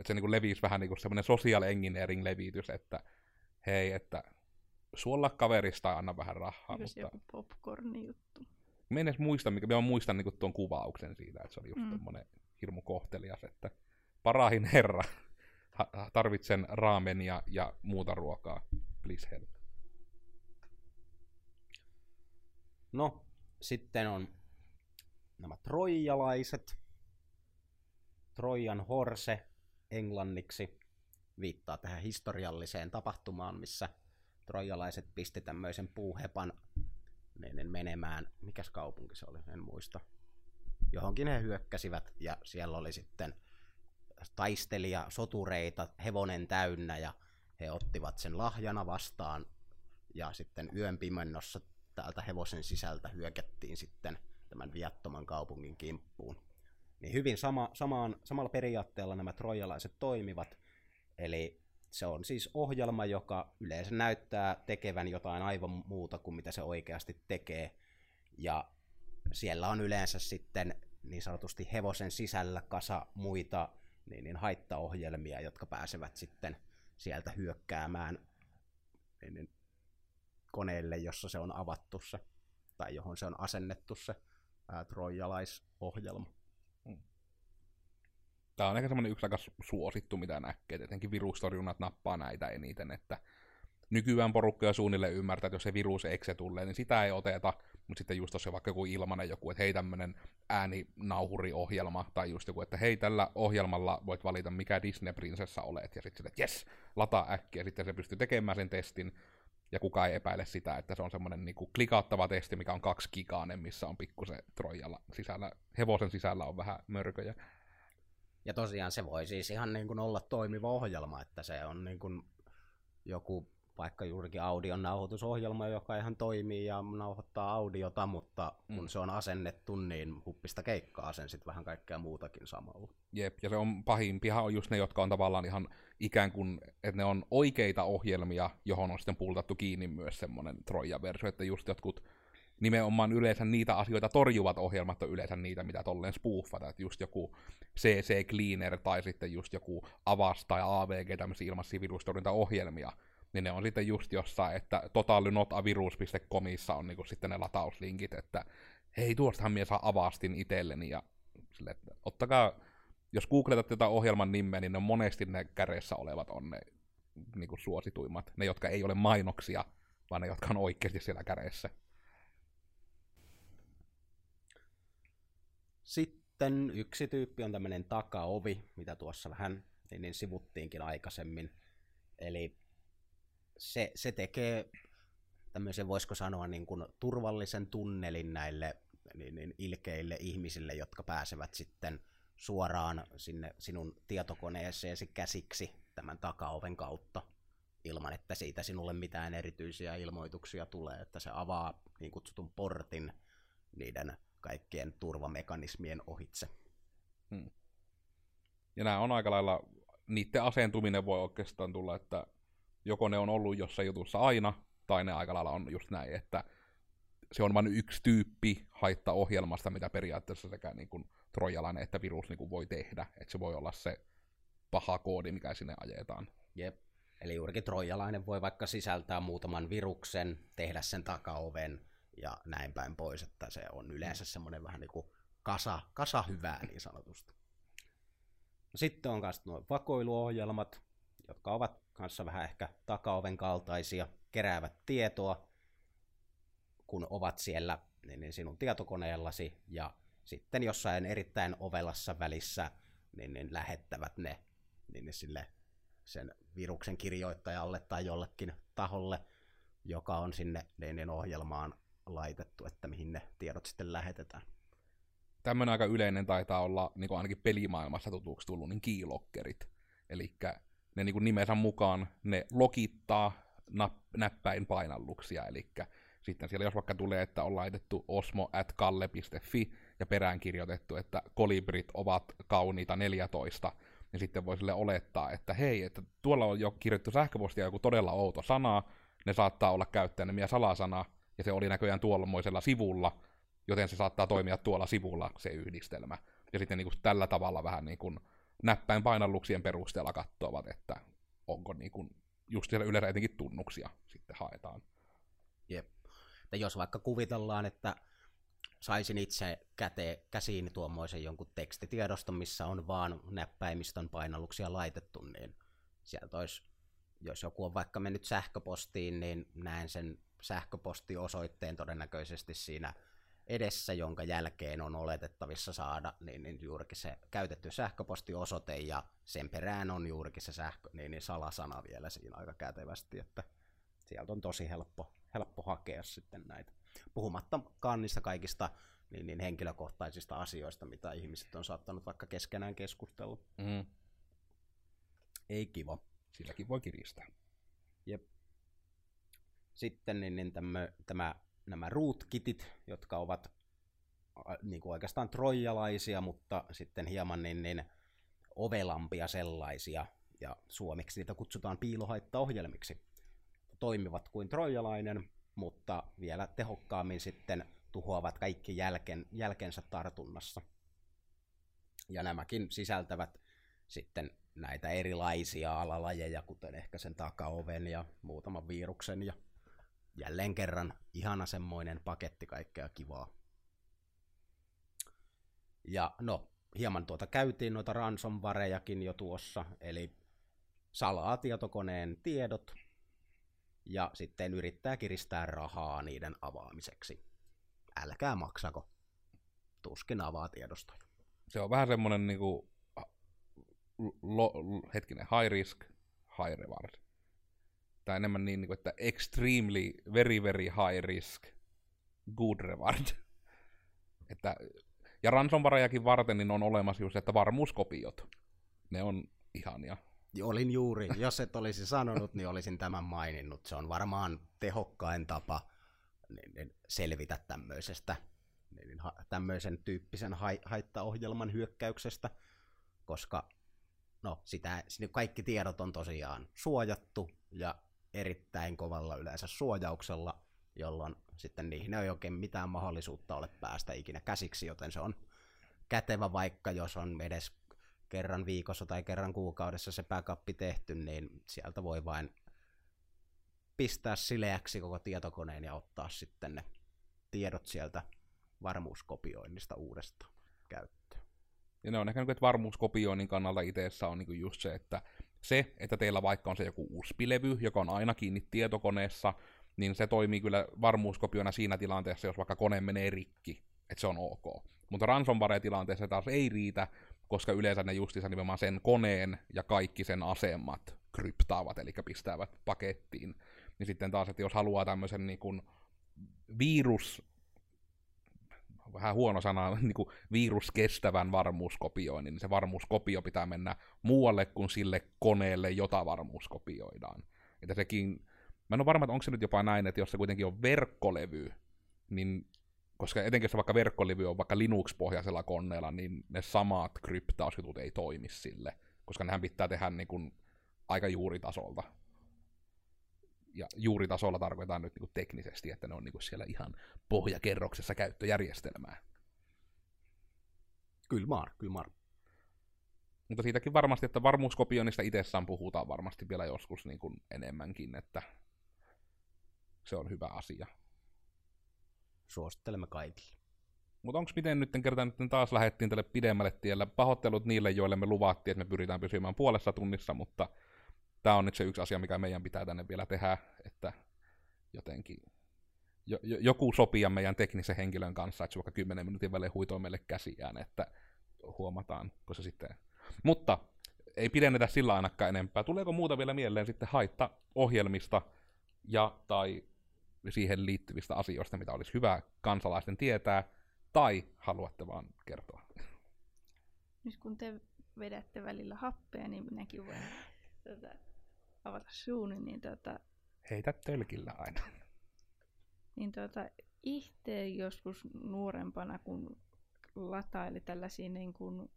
Että se niin levisi vähän niin kuin semmoinen social engineering levitys, että hei, että suolla kaverista anna vähän rahaa. Jos mutta... joku popcorni juttu. Mä en edes muista, mikä mä muistan niin tuon kuvauksen siitä, että se oli just mm. tommonen hirmu kohtelias, että parahin herra tarvitsen raamenia ja muuta ruokaa. Please help. No, sitten on nämä troijalaiset. Trojan horse englanniksi viittaa tähän historialliseen tapahtumaan, missä trojalaiset pisti tämmöisen puuhepan menemään. Mikäs kaupunki se oli? En muista. johonkin he hyökkäsivät, ja siellä oli sitten taistelija, sotureita, hevonen täynnä, ja he ottivat sen lahjana vastaan, ja sitten yön pimennossa täältä hevosen sisältä hyökättiin sitten tämän viattoman kaupungin kimppuun. Niin hyvin sama, samaan, samalla periaatteella nämä trojalaiset toimivat, eli se on siis ohjelma, joka yleensä näyttää tekevän jotain aivan muuta kuin mitä se oikeasti tekee. Ja siellä on yleensä sitten niin sanotusti hevosen sisällä kasa muita niin, niin haittaohjelmia, jotka pääsevät sitten sieltä hyökkäämään niin, niin koneelle, jossa se on avattu se, tai johon se on asennettu se ää, trojalaisohjelma. Tämä on ehkä semmoinen yksi aika suosittu, mitä näkee. Tietenkin virustorjunnat nappaa näitä eniten, että nykyään porukka jo suunnilleen ymmärtää, että jos se virus ekse tulee, niin sitä ei oteta, mutta sitten just jos vaikka joku ilmanen joku, että hei tämmöinen ääninauhuriohjelma, tai just joku, että hei tällä ohjelmalla voit valita mikä Disney-prinsessa olet, ja sitten että jes, lataa äkkiä, sitten se pystyy tekemään sen testin, ja kukaan ei epäile sitä, että se on semmoinen niinku klikauttava testi, mikä on kaksi gigaanen, missä on pikkusen Trojalla sisällä, hevosen sisällä on vähän mörköjä. Ja tosiaan se voi siis ihan niin kuin olla toimiva ohjelma, että se on niin kuin joku vaikka juurikin audion nauhoitusohjelma, joka ihan toimii ja nauhoittaa audiota, mutta kun mm. se on asennettu, niin huppista keikkaa sen sitten vähän kaikkea muutakin samalla. Jep, ja se on pahimpihan on just ne, jotka on tavallaan ihan ikään kuin, että ne on oikeita ohjelmia, johon on sitten pultattu kiinni myös semmoinen Troja-versio, että just jotkut nimenomaan yleensä niitä asioita torjuvat ohjelmat on yleensä niitä, mitä tolleen spoofata, että just joku CC Cleaner tai sitten just joku Avast tai AVG, tämmöisiä ilmaisia virustorjuntaohjelmia, niin ne on sitten just jossain, että totallynotavirus.comissa on niinku sitten ne latauslinkit, että hei, tuostahan mies saa avastin itselleni, ja sille, että ottakaa, jos googletat tätä ohjelman nimeä, niin ne on monesti ne käreessä olevat on ne niinku suosituimmat, ne jotka ei ole mainoksia, vaan ne jotka on oikeasti siellä käreessä. Sitten yksi tyyppi on tämmöinen takaovi, mitä tuossa vähän niin, niin sivuttiinkin aikaisemmin. Eli se, se tekee tämmöisen, voisiko sanoa, niin kuin turvallisen tunnelin näille niin, niin ilkeille ihmisille, jotka pääsevät sitten suoraan sinne sinun tietokoneeseesi käsiksi tämän takaoven kautta ilman, että siitä sinulle mitään erityisiä ilmoituksia tulee, että se avaa niin kutsutun portin niiden kaikkien turvamekanismien ohitse. Hmm. Ja nämä on aika lailla, niiden asentuminen voi oikeastaan tulla, että joko ne on ollut jossain jutussa aina, tai ne aika lailla on just näin, että se on vain yksi tyyppi haittaohjelmasta, mitä periaatteessa sekä niin kuin trojalainen että virus niin kuin voi tehdä. Että se voi olla se paha koodi, mikä sinne ajetaan. Jep. Eli juurikin trojalainen voi vaikka sisältää muutaman viruksen, tehdä sen takaoven ja näin päin pois, että se on yleensä semmoinen vähän niin kuin kasa, kasa hyvää niin sanotusti. Sitten on myös nuo vakoiluohjelmat, jotka ovat kanssa vähän ehkä takaoven kaltaisia, keräävät tietoa, kun ovat siellä niin, niin sinun tietokoneellasi, ja sitten jossain erittäin ovelassa välissä niin, niin lähettävät ne niin, niin sille sen viruksen kirjoittajalle tai jollekin taholle, joka on sinne niin, niin ohjelmaan laitettu, että mihin ne tiedot sitten lähetetään. Tämmöinen aika yleinen taitaa olla niin kuin ainakin pelimaailmassa tutuksi tullut, niin keyloggerit. Eli ne niin kuin nimensä mukaan ne lokittaa nap- näppäin painalluksia, eli sitten siellä jos vaikka tulee, että on laitettu osmo at kalle.fi ja perään kirjoitettu, että kolibrit ovat kauniita 14, niin sitten voi sille olettaa, että hei, että tuolla on jo kirjoittu sähköpostia joku todella outo sana, ne saattaa olla käyttäjänimiä salasana, ja se oli näköjään tuollamoisella sivulla, joten se saattaa toimia tuolla sivulla se yhdistelmä. Ja sitten niin kuin tällä tavalla vähän niin kuin näppäin painalluksien perusteella katsovat, että onko niin kuin, just siellä yleensä etenkin tunnuksia sitten haetaan. Jep. Ja jos vaikka kuvitellaan, että saisin itse käte, käsiin tuommoisen jonkun tekstitiedoston, missä on vaan näppäimistön painalluksia laitettu, niin sieltä olisi, jos joku on vaikka mennyt sähköpostiin, niin näen sen sähköpostiosoitteen todennäköisesti siinä edessä, jonka jälkeen on oletettavissa saada niin, niin juurikin se käytetty sähköpostiosoite ja sen perään on juurikin se sähkö, niin, niin salasana vielä siinä aika kätevästi, että sieltä on tosi helppo, helppo hakea sitten näitä. Puhumattakaan niistä kaikista niin, niin henkilökohtaisista asioista, mitä ihmiset on saattanut vaikka keskenään keskustella. Mm. Ei kiva. Silläkin voi kiristää. Jep. Sitten niin, niin tämmö, tämä, nämä rootkitit, jotka ovat niin kuin oikeastaan trojalaisia, mutta sitten hieman niin, niin ovelampia sellaisia, ja suomeksi niitä kutsutaan piilohaittaohjelmiksi. Toimivat kuin trojalainen, mutta vielä tehokkaammin sitten tuhoavat kaikki jälken, jälkensä tartunnassa. Ja nämäkin sisältävät sitten näitä erilaisia alalajeja, kuten ehkä sen takaoven ja muutaman viruksen ja jälleen kerran ihana semmoinen paketti kaikkea kivaa. Ja no, hieman tuota käytiin noita ransomwarejakin jo tuossa, eli salaa tietokoneen tiedot ja sitten yrittää kiristää rahaa niiden avaamiseksi. Älkää maksako. Tuskin avaa tiedostoja. Se on vähän semmoinen niinku, lo, hetkinen, high risk, high reward. Tai enemmän niin, niinku, että extremely, very, very high risk, good reward. (laughs) että, ja ransomwarejakin varten niin on olemassa just, että varmuuskopiot. Ne on ihania. Olin juuri, jos et olisi sanonut, niin olisin tämän maininnut. Se on varmaan tehokkain tapa niin, niin selvitä tämmöisestä niin, tämmöisen tyyppisen haittaohjelman hyökkäyksestä, koska no, sitä, kaikki tiedot on tosiaan suojattu ja erittäin kovalla yleensä suojauksella, jolloin sitten niihin ei oikein mitään mahdollisuutta ole päästä ikinä käsiksi, joten se on kätevä vaikka, jos on edes kerran viikossa tai kerran kuukaudessa se backup tehty, niin sieltä voi vain pistää sileäksi koko tietokoneen ja ottaa sitten ne tiedot sieltä varmuuskopioinnista uudestaan käyttöön. Ja ne on ehkä, niin että varmuuskopioinnin kannalta itseessä on niin just se, että se, että teillä vaikka on se joku USB-levy, joka on aina kiinni tietokoneessa, niin se toimii kyllä varmuuskopiona siinä tilanteessa, jos vaikka kone menee rikki, että se on ok. Mutta ransomware-tilanteessa taas ei riitä, koska yleensä ne justiinsa nimenomaan sen koneen ja kaikki sen asemat kryptaavat, eli pistävät pakettiin. Niin sitten taas, että jos haluaa tämmöisen niin kuin virus, vähän huono sana, (laughs) niin kuin viruskestävän varmuuskopioinnin, niin se varmuuskopio pitää mennä muualle kuin sille koneelle, jota varmuuskopioidaan. Että sekin, mä en ole varma, että onko se nyt jopa näin, että jos se kuitenkin on verkkolevy, niin koska etenkin jos vaikka verkkolevy on vaikka Linux-pohjaisella koneella, niin ne samat kryptausjutut ei toimi sille, koska nehän pitää tehdä niin kuin aika juuritasolta. Ja juuritasolla tarkoitetaan nyt niin kuin teknisesti, että ne on niin kuin siellä ihan pohjakerroksessa käyttöjärjestelmää. Kyllä maar, kyllä maar. Mutta siitäkin varmasti, että varmuuskopioinnista itsessään puhutaan varmasti vielä joskus niin kuin enemmänkin, että se on hyvä asia suosittelemme kaikille. Mutta onko miten nyt kertaa nyt taas lähdettiin tälle pidemmälle tielle? Pahoittelut niille, joille me luvattiin, että me pyritään pysymään puolessa tunnissa, mutta tämä on nyt se yksi asia, mikä meidän pitää tänne vielä tehdä, että jotenkin jo, jo, joku sopia meidän teknisen henkilön kanssa, että se vaikka 10 minuutin välein huitoo meille käsiään, että huomataan, kun se sitten... Mutta ei pidennetä sillä ainakaan enempää. Tuleeko muuta vielä mieleen sitten haitta-ohjelmista ja tai siihen liittyvistä asioista, mitä olisi hyvä kansalaisten tietää, tai haluatte vaan kertoa? Nyt kun te vedätte välillä happea, niin minäkin voin tuota, avata suuni, niin tuota, Heitä tölkillä aina. Niin tuota, itse joskus nuorempana, kun lataili tällaisia niin kuin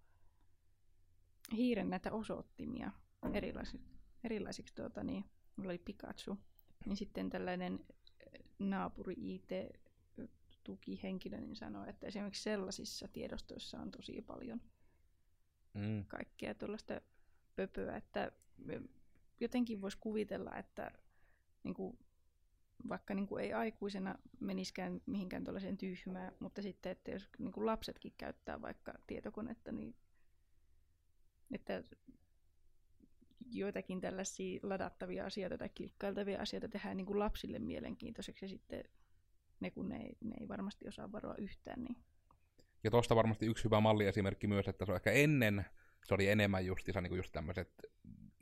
hiiren näitä osoittimia erilaisiksi, erilaisiksi tuota, niin, mulla oli Pikachu, niin sitten tällainen naapuri IT-tukihenkilö niin sanoi, että esimerkiksi sellaisissa tiedostoissa on tosi paljon mm. kaikkea tuollaista pöpöä, että jotenkin voisi kuvitella, että niin kuin, vaikka niin kuin ei aikuisena meniskään mihinkään tuollaiseen tyhmään, mutta sitten, että jos niin kuin lapsetkin käyttää vaikka tietokonetta, niin että joitakin tällaisia ladattavia asioita tai klikkailtavia asioita tehdään niin kuin lapsille mielenkiintoiseksi ja sitten ne, kun ne ei, ne ei varmasti osaa varoa yhtään. Niin. Ja tuosta varmasti yksi hyvä malliesimerkki myös, että se on ehkä ennen, se oli enemmän justiinsa niin just tämmöiset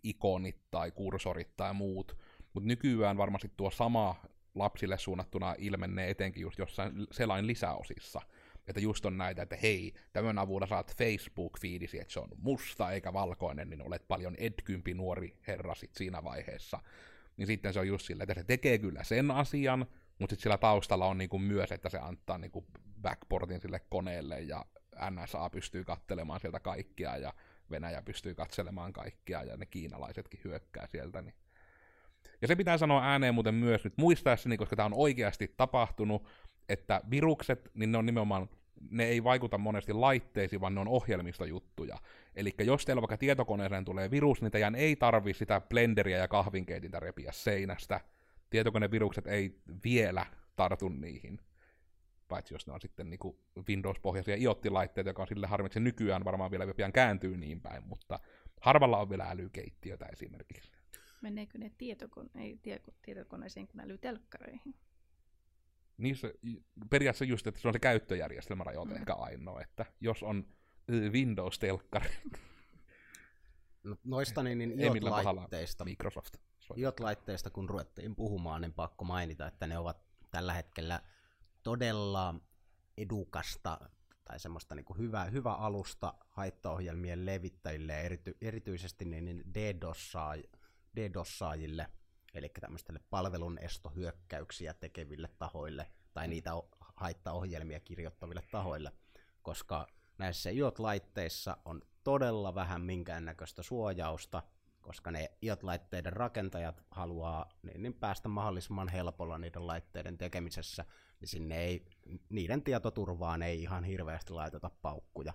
ikonit tai kursorit tai muut, mutta nykyään varmasti tuo sama lapsille suunnattuna ilmenee etenkin just jossain selain lisäosissa. Että just on näitä, että hei, tämän avulla saat Facebook-fiidisi, että se on musta eikä valkoinen, niin olet paljon edkympi nuori herra sit siinä vaiheessa. Niin sitten se on just sillä, että se tekee kyllä sen asian, mutta sitten sillä taustalla on niinku myös, että se antaa niinku backportin sille koneelle ja NSA pystyy katselemaan sieltä kaikkia ja Venäjä pystyy katselemaan kaikkia ja ne kiinalaisetkin hyökkää sieltä. Niin. Ja se pitää sanoa ääneen muuten myös nyt muistaessani, koska tämä on oikeasti tapahtunut, että virukset, niin ne on nimenomaan, ne ei vaikuta monesti laitteisiin, vaan ne on ohjelmistojuttuja. Eli jos teillä vaikka tietokoneeseen tulee virus, niin teidän ei tarvi sitä blenderia ja kahvinkeitintä repiä seinästä. Tietokonevirukset ei vielä tartu niihin paitsi jos ne on sitten niin Windows-pohjaisia IoT-laitteita, joka on sille harmi, että se nykyään varmaan vielä pian kääntyy niin päin, mutta harvalla on vielä älykeittiötä esimerkiksi. Meneekö ne tietokone- ei, tietokoneeseen kuin älytelkkareihin? Niissä periaatteessa just, että se on se käyttöjärjestelmä rajoite mm. ehkä ainoa, että jos on Windows-telkkari. No, noista niin, niin IoT-laitteista, Microsoft. IoT-laitteista, kun ruvettiin puhumaan, niin pakko mainita, että ne ovat tällä hetkellä todella edukasta tai semmoista niin kuin hyvä, hyvä alusta haittaohjelmien levittäjille ja erity, erityisesti niin, niin DDoSaajille, eli tämmöisille palvelun estohyökkäyksiä tekeville tahoille tai mm. niitä haittaohjelmia kirjoittaville tahoille, koska näissä IOT-laitteissa on todella vähän minkäännäköistä suojausta, koska ne IOT-laitteiden rakentajat haluaa niin, niin päästä mahdollisimman helpolla niiden laitteiden tekemisessä niin sinne ei, niiden tietoturvaan ei ihan hirveästi laiteta paukkuja.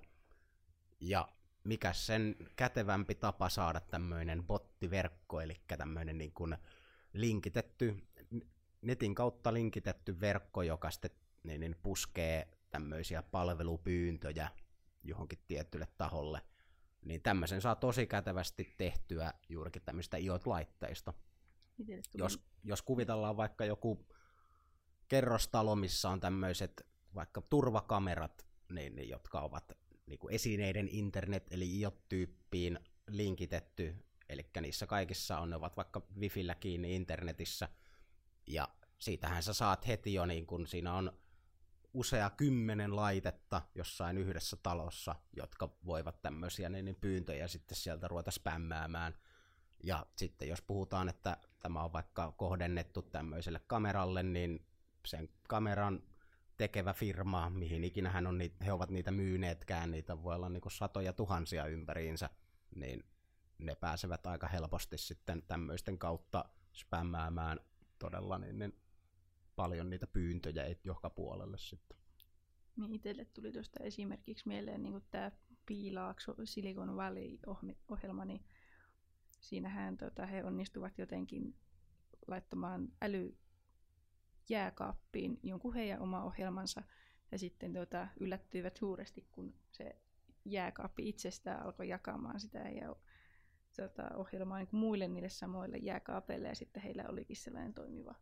Ja mikä sen kätevämpi tapa saada tämmöinen bottiverkko, eli tämmöinen niin kuin linkitetty, netin kautta linkitetty verkko, joka sitten niin, niin puskee tämmöisiä palvelupyyntöjä johonkin tietylle taholle, niin tämmöisen saa tosi kätevästi tehtyä juurikin tämmöistä IoT-laitteista. Jos, jos kuvitellaan vaikka joku kerrostalo, missä on tämmöiset vaikka turvakamerat, niin, niin, jotka ovat niin kuin esineiden internet, eli IOT-tyyppiin linkitetty, eli niissä kaikissa on, ne ovat vaikka Wifillä kiinni internetissä, ja siitähän sä saat heti jo, niin kun siinä on usea kymmenen laitetta jossain yhdessä talossa, jotka voivat tämmöisiä niin, niin pyyntöjä sitten sieltä ruveta spämmäämään. Ja sitten jos puhutaan, että tämä on vaikka kohdennettu tämmöiselle kameralle, niin sen kameran tekevä firma, mihin ikinä hän on, he ovat niitä myyneetkään, niitä voi olla niin satoja tuhansia ympäriinsä, niin ne pääsevät aika helposti sitten tämmöisten kautta spämmäämään todella niin, niin paljon niitä pyyntöjä joka puolelle sitten. Niin itselle tuli tuosta esimerkiksi mieleen niin tämä Piilaakso Silicon Valley-ohjelma, niin siinähän tota, he onnistuvat jotenkin laittamaan äly, jääkaappiin jonkun heidän oma ohjelmansa ja sitten tota, yllättyivät suuresti, kun se jääkaappi itsestään alkoi jakamaan sitä ja tota, ohjelmaa niin muille niille samoille jääkaapeille ja sitten heillä olikin sellainen toimiva,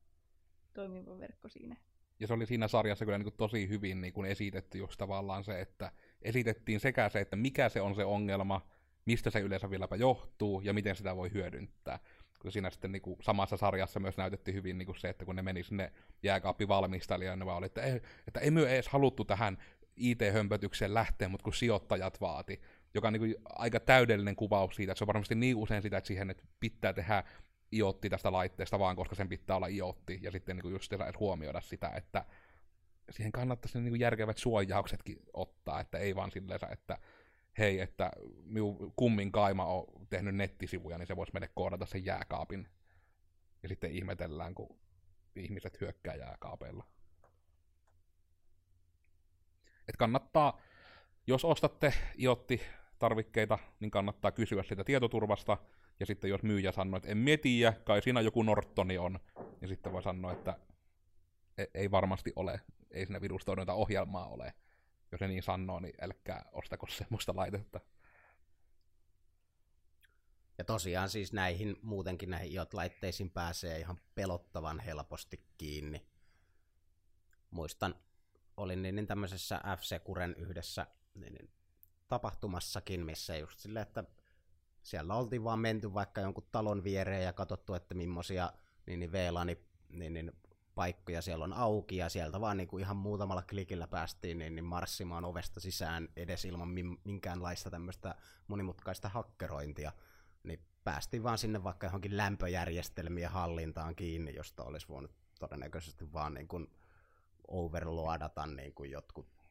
toimiva verkko siinä. Ja se oli siinä sarjassa kyllä niin kuin tosi hyvin niin kuin esitetty just tavallaan se, että esitettiin sekä se, että mikä se on se ongelma, mistä se yleensä vieläpä johtuu ja miten sitä voi hyödyntää kun siinä sitten niin kuin samassa sarjassa myös näytettiin hyvin niin kuin se, että kun ne meni sinne jääkaappivalmistelijoille, ne vaan oli, että ei, että ei me edes haluttu tähän IT-hömpötykseen lähteä, mutta kun sijoittajat vaati, joka on niin kuin aika täydellinen kuvaus siitä, että se on varmasti niin usein sitä, että siihen nyt pitää tehdä iotti tästä laitteesta vaan, koska sen pitää olla iotti, ja sitten niin kuin just huomioida sitä, että siihen kannattaisi niin kuin järkevät suojauksetkin ottaa, että ei vaan silleen, että hei, että minun kummin kaima on tehnyt nettisivuja, niin se voisi mennä koodata sen jääkaapin. Ja sitten ihmetellään, kun ihmiset hyökkää jääkaapeilla. Et kannattaa, jos ostatte iotti tarvikkeita, niin kannattaa kysyä sitä tietoturvasta, ja sitten jos myyjä sanoo, että en mietiä, kai siinä joku Nortoni on, niin sitten voi sanoa, että e- ei varmasti ole, ei siinä ohjelmaa ole jos ne niin sanoo, niin älkää ostako semmoista laitetta. Ja tosiaan siis näihin, muutenkin näihin IOT-laitteisiin pääsee ihan pelottavan helposti kiinni. Muistan, olin niin, niin tämmöisessä F-Securen yhdessä niin, niin, tapahtumassakin, missä just silleen, että siellä oltiin vaan menty vaikka jonkun talon viereen ja katsottu, että millaisia niin, niin VLANi niin, niin, paikkoja siellä on auki ja sieltä vaan niin kuin ihan muutamalla klikillä päästiin niin, niin marssimaan ovesta sisään edes ilman min- minkäänlaista tämmöistä monimutkaista hakkerointia. Niin päästiin vaan sinne vaikka johonkin lämpöjärjestelmien hallintaan kiinni, josta olisi voinut todennäköisesti vaan niin kuin overloadata niin kuin jotkut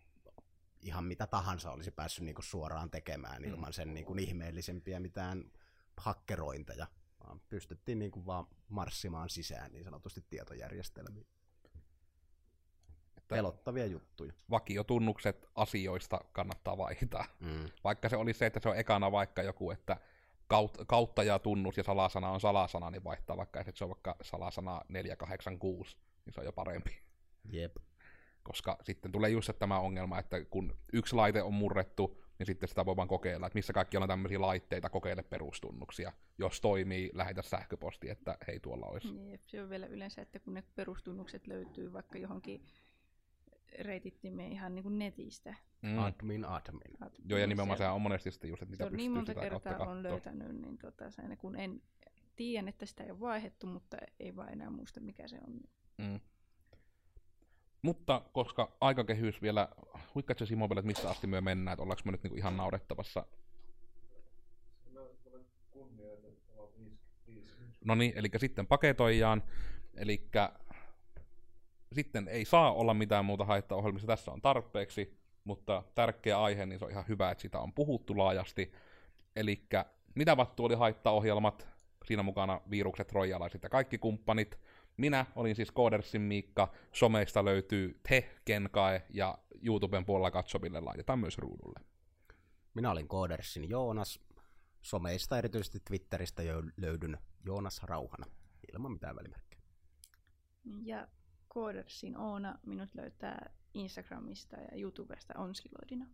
ihan mitä tahansa olisi päässyt niin kuin suoraan tekemään ilman sen niin kuin ihmeellisempiä mitään hakkerointeja. Vaan pystyttiin niin kuin vaan marssimaan sisään niin sanotusti tietojärjestelmiin. Että Pelottavia juttuja. vakiotunnukset asioista kannattaa vaihtaa. Mm. Vaikka se oli se, että se on ekana vaikka joku, että kaut- kauttajatunnus ja salasana on salasana, niin vaihtaa vaikka, että se on vaikka salasana 486, niin se on jo parempi. Jep. Koska sitten tulee just tämä ongelma, että kun yksi laite on murrettu, niin sitten sitä voi vaan kokeilla, että missä kaikki on tämmöisiä laitteita, kokeile perustunnuksia. Jos toimii, lähetä sähköposti, että hei tuolla olisi. Jep, se on vielä yleensä, että kun ne perustunnukset löytyy vaikka johonkin reitittimeen ihan niin kuin netistä. Mm. Admin, admin. Joo, ja nimenomaan se, sehän on monesti sitten just, että mitä se on pystyy niin monta sitä kautta kertaa on löytänyt, niin tota, sen, kun en tiedän, että sitä ei ole vaihdettu, mutta ei vaan enää muista mikä se on. Mm. Mutta koska aikakehys vielä, huikkaatko Simo että missä asti me mennään, että ollaanko me nyt niinku ihan naurettavassa? No niin, eli sitten paketoijaan, eli sitten ei saa olla mitään muuta haittaohjelmista, tässä on tarpeeksi, mutta tärkeä aihe, niin se on ihan hyvä, että sitä on puhuttu laajasti. Eli mitä vattu oli haittaohjelmat, siinä mukana virukset, rojalaiset ja kaikki kumppanit. Minä olin siis Koodersin Miikka, someista löytyy Te, Kenkae ja YouTuben puolella katsoville laitetaan myös ruudulle. Minä olin Koodersin Joonas. Someista, erityisesti Twitteristä, jo löydyn Joonas Rauhana, ilman mitään välimerkkejä. Ja Koodersin Oona minut löytää Instagramista ja YouTubesta onskiloidina.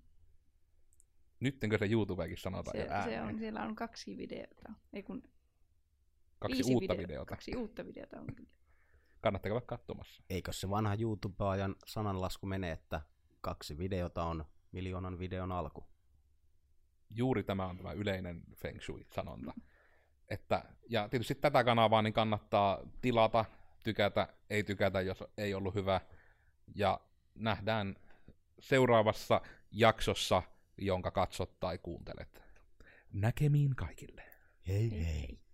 Nyttenkö se YouTubekin sanotaan Se, jo se ääneen? on, siellä on kaksi videota. Ei kun Kaksi uutta videota. videota. Kaksi uutta videota on kyllä. Kannattaa käydä katsomassa. Eikö se vanha YouTube-ajan sananlasku mene, että kaksi videota on miljoonan videon alku? Juuri tämä on tämä yleinen Feng Shui-sanonta. Että, ja tietysti tätä kanavaa niin kannattaa tilata, tykätä, ei tykätä, jos ei ollut hyvä. Ja nähdään seuraavassa jaksossa, jonka katsot tai kuuntelet. Näkemiin kaikille. Hei Hei hei.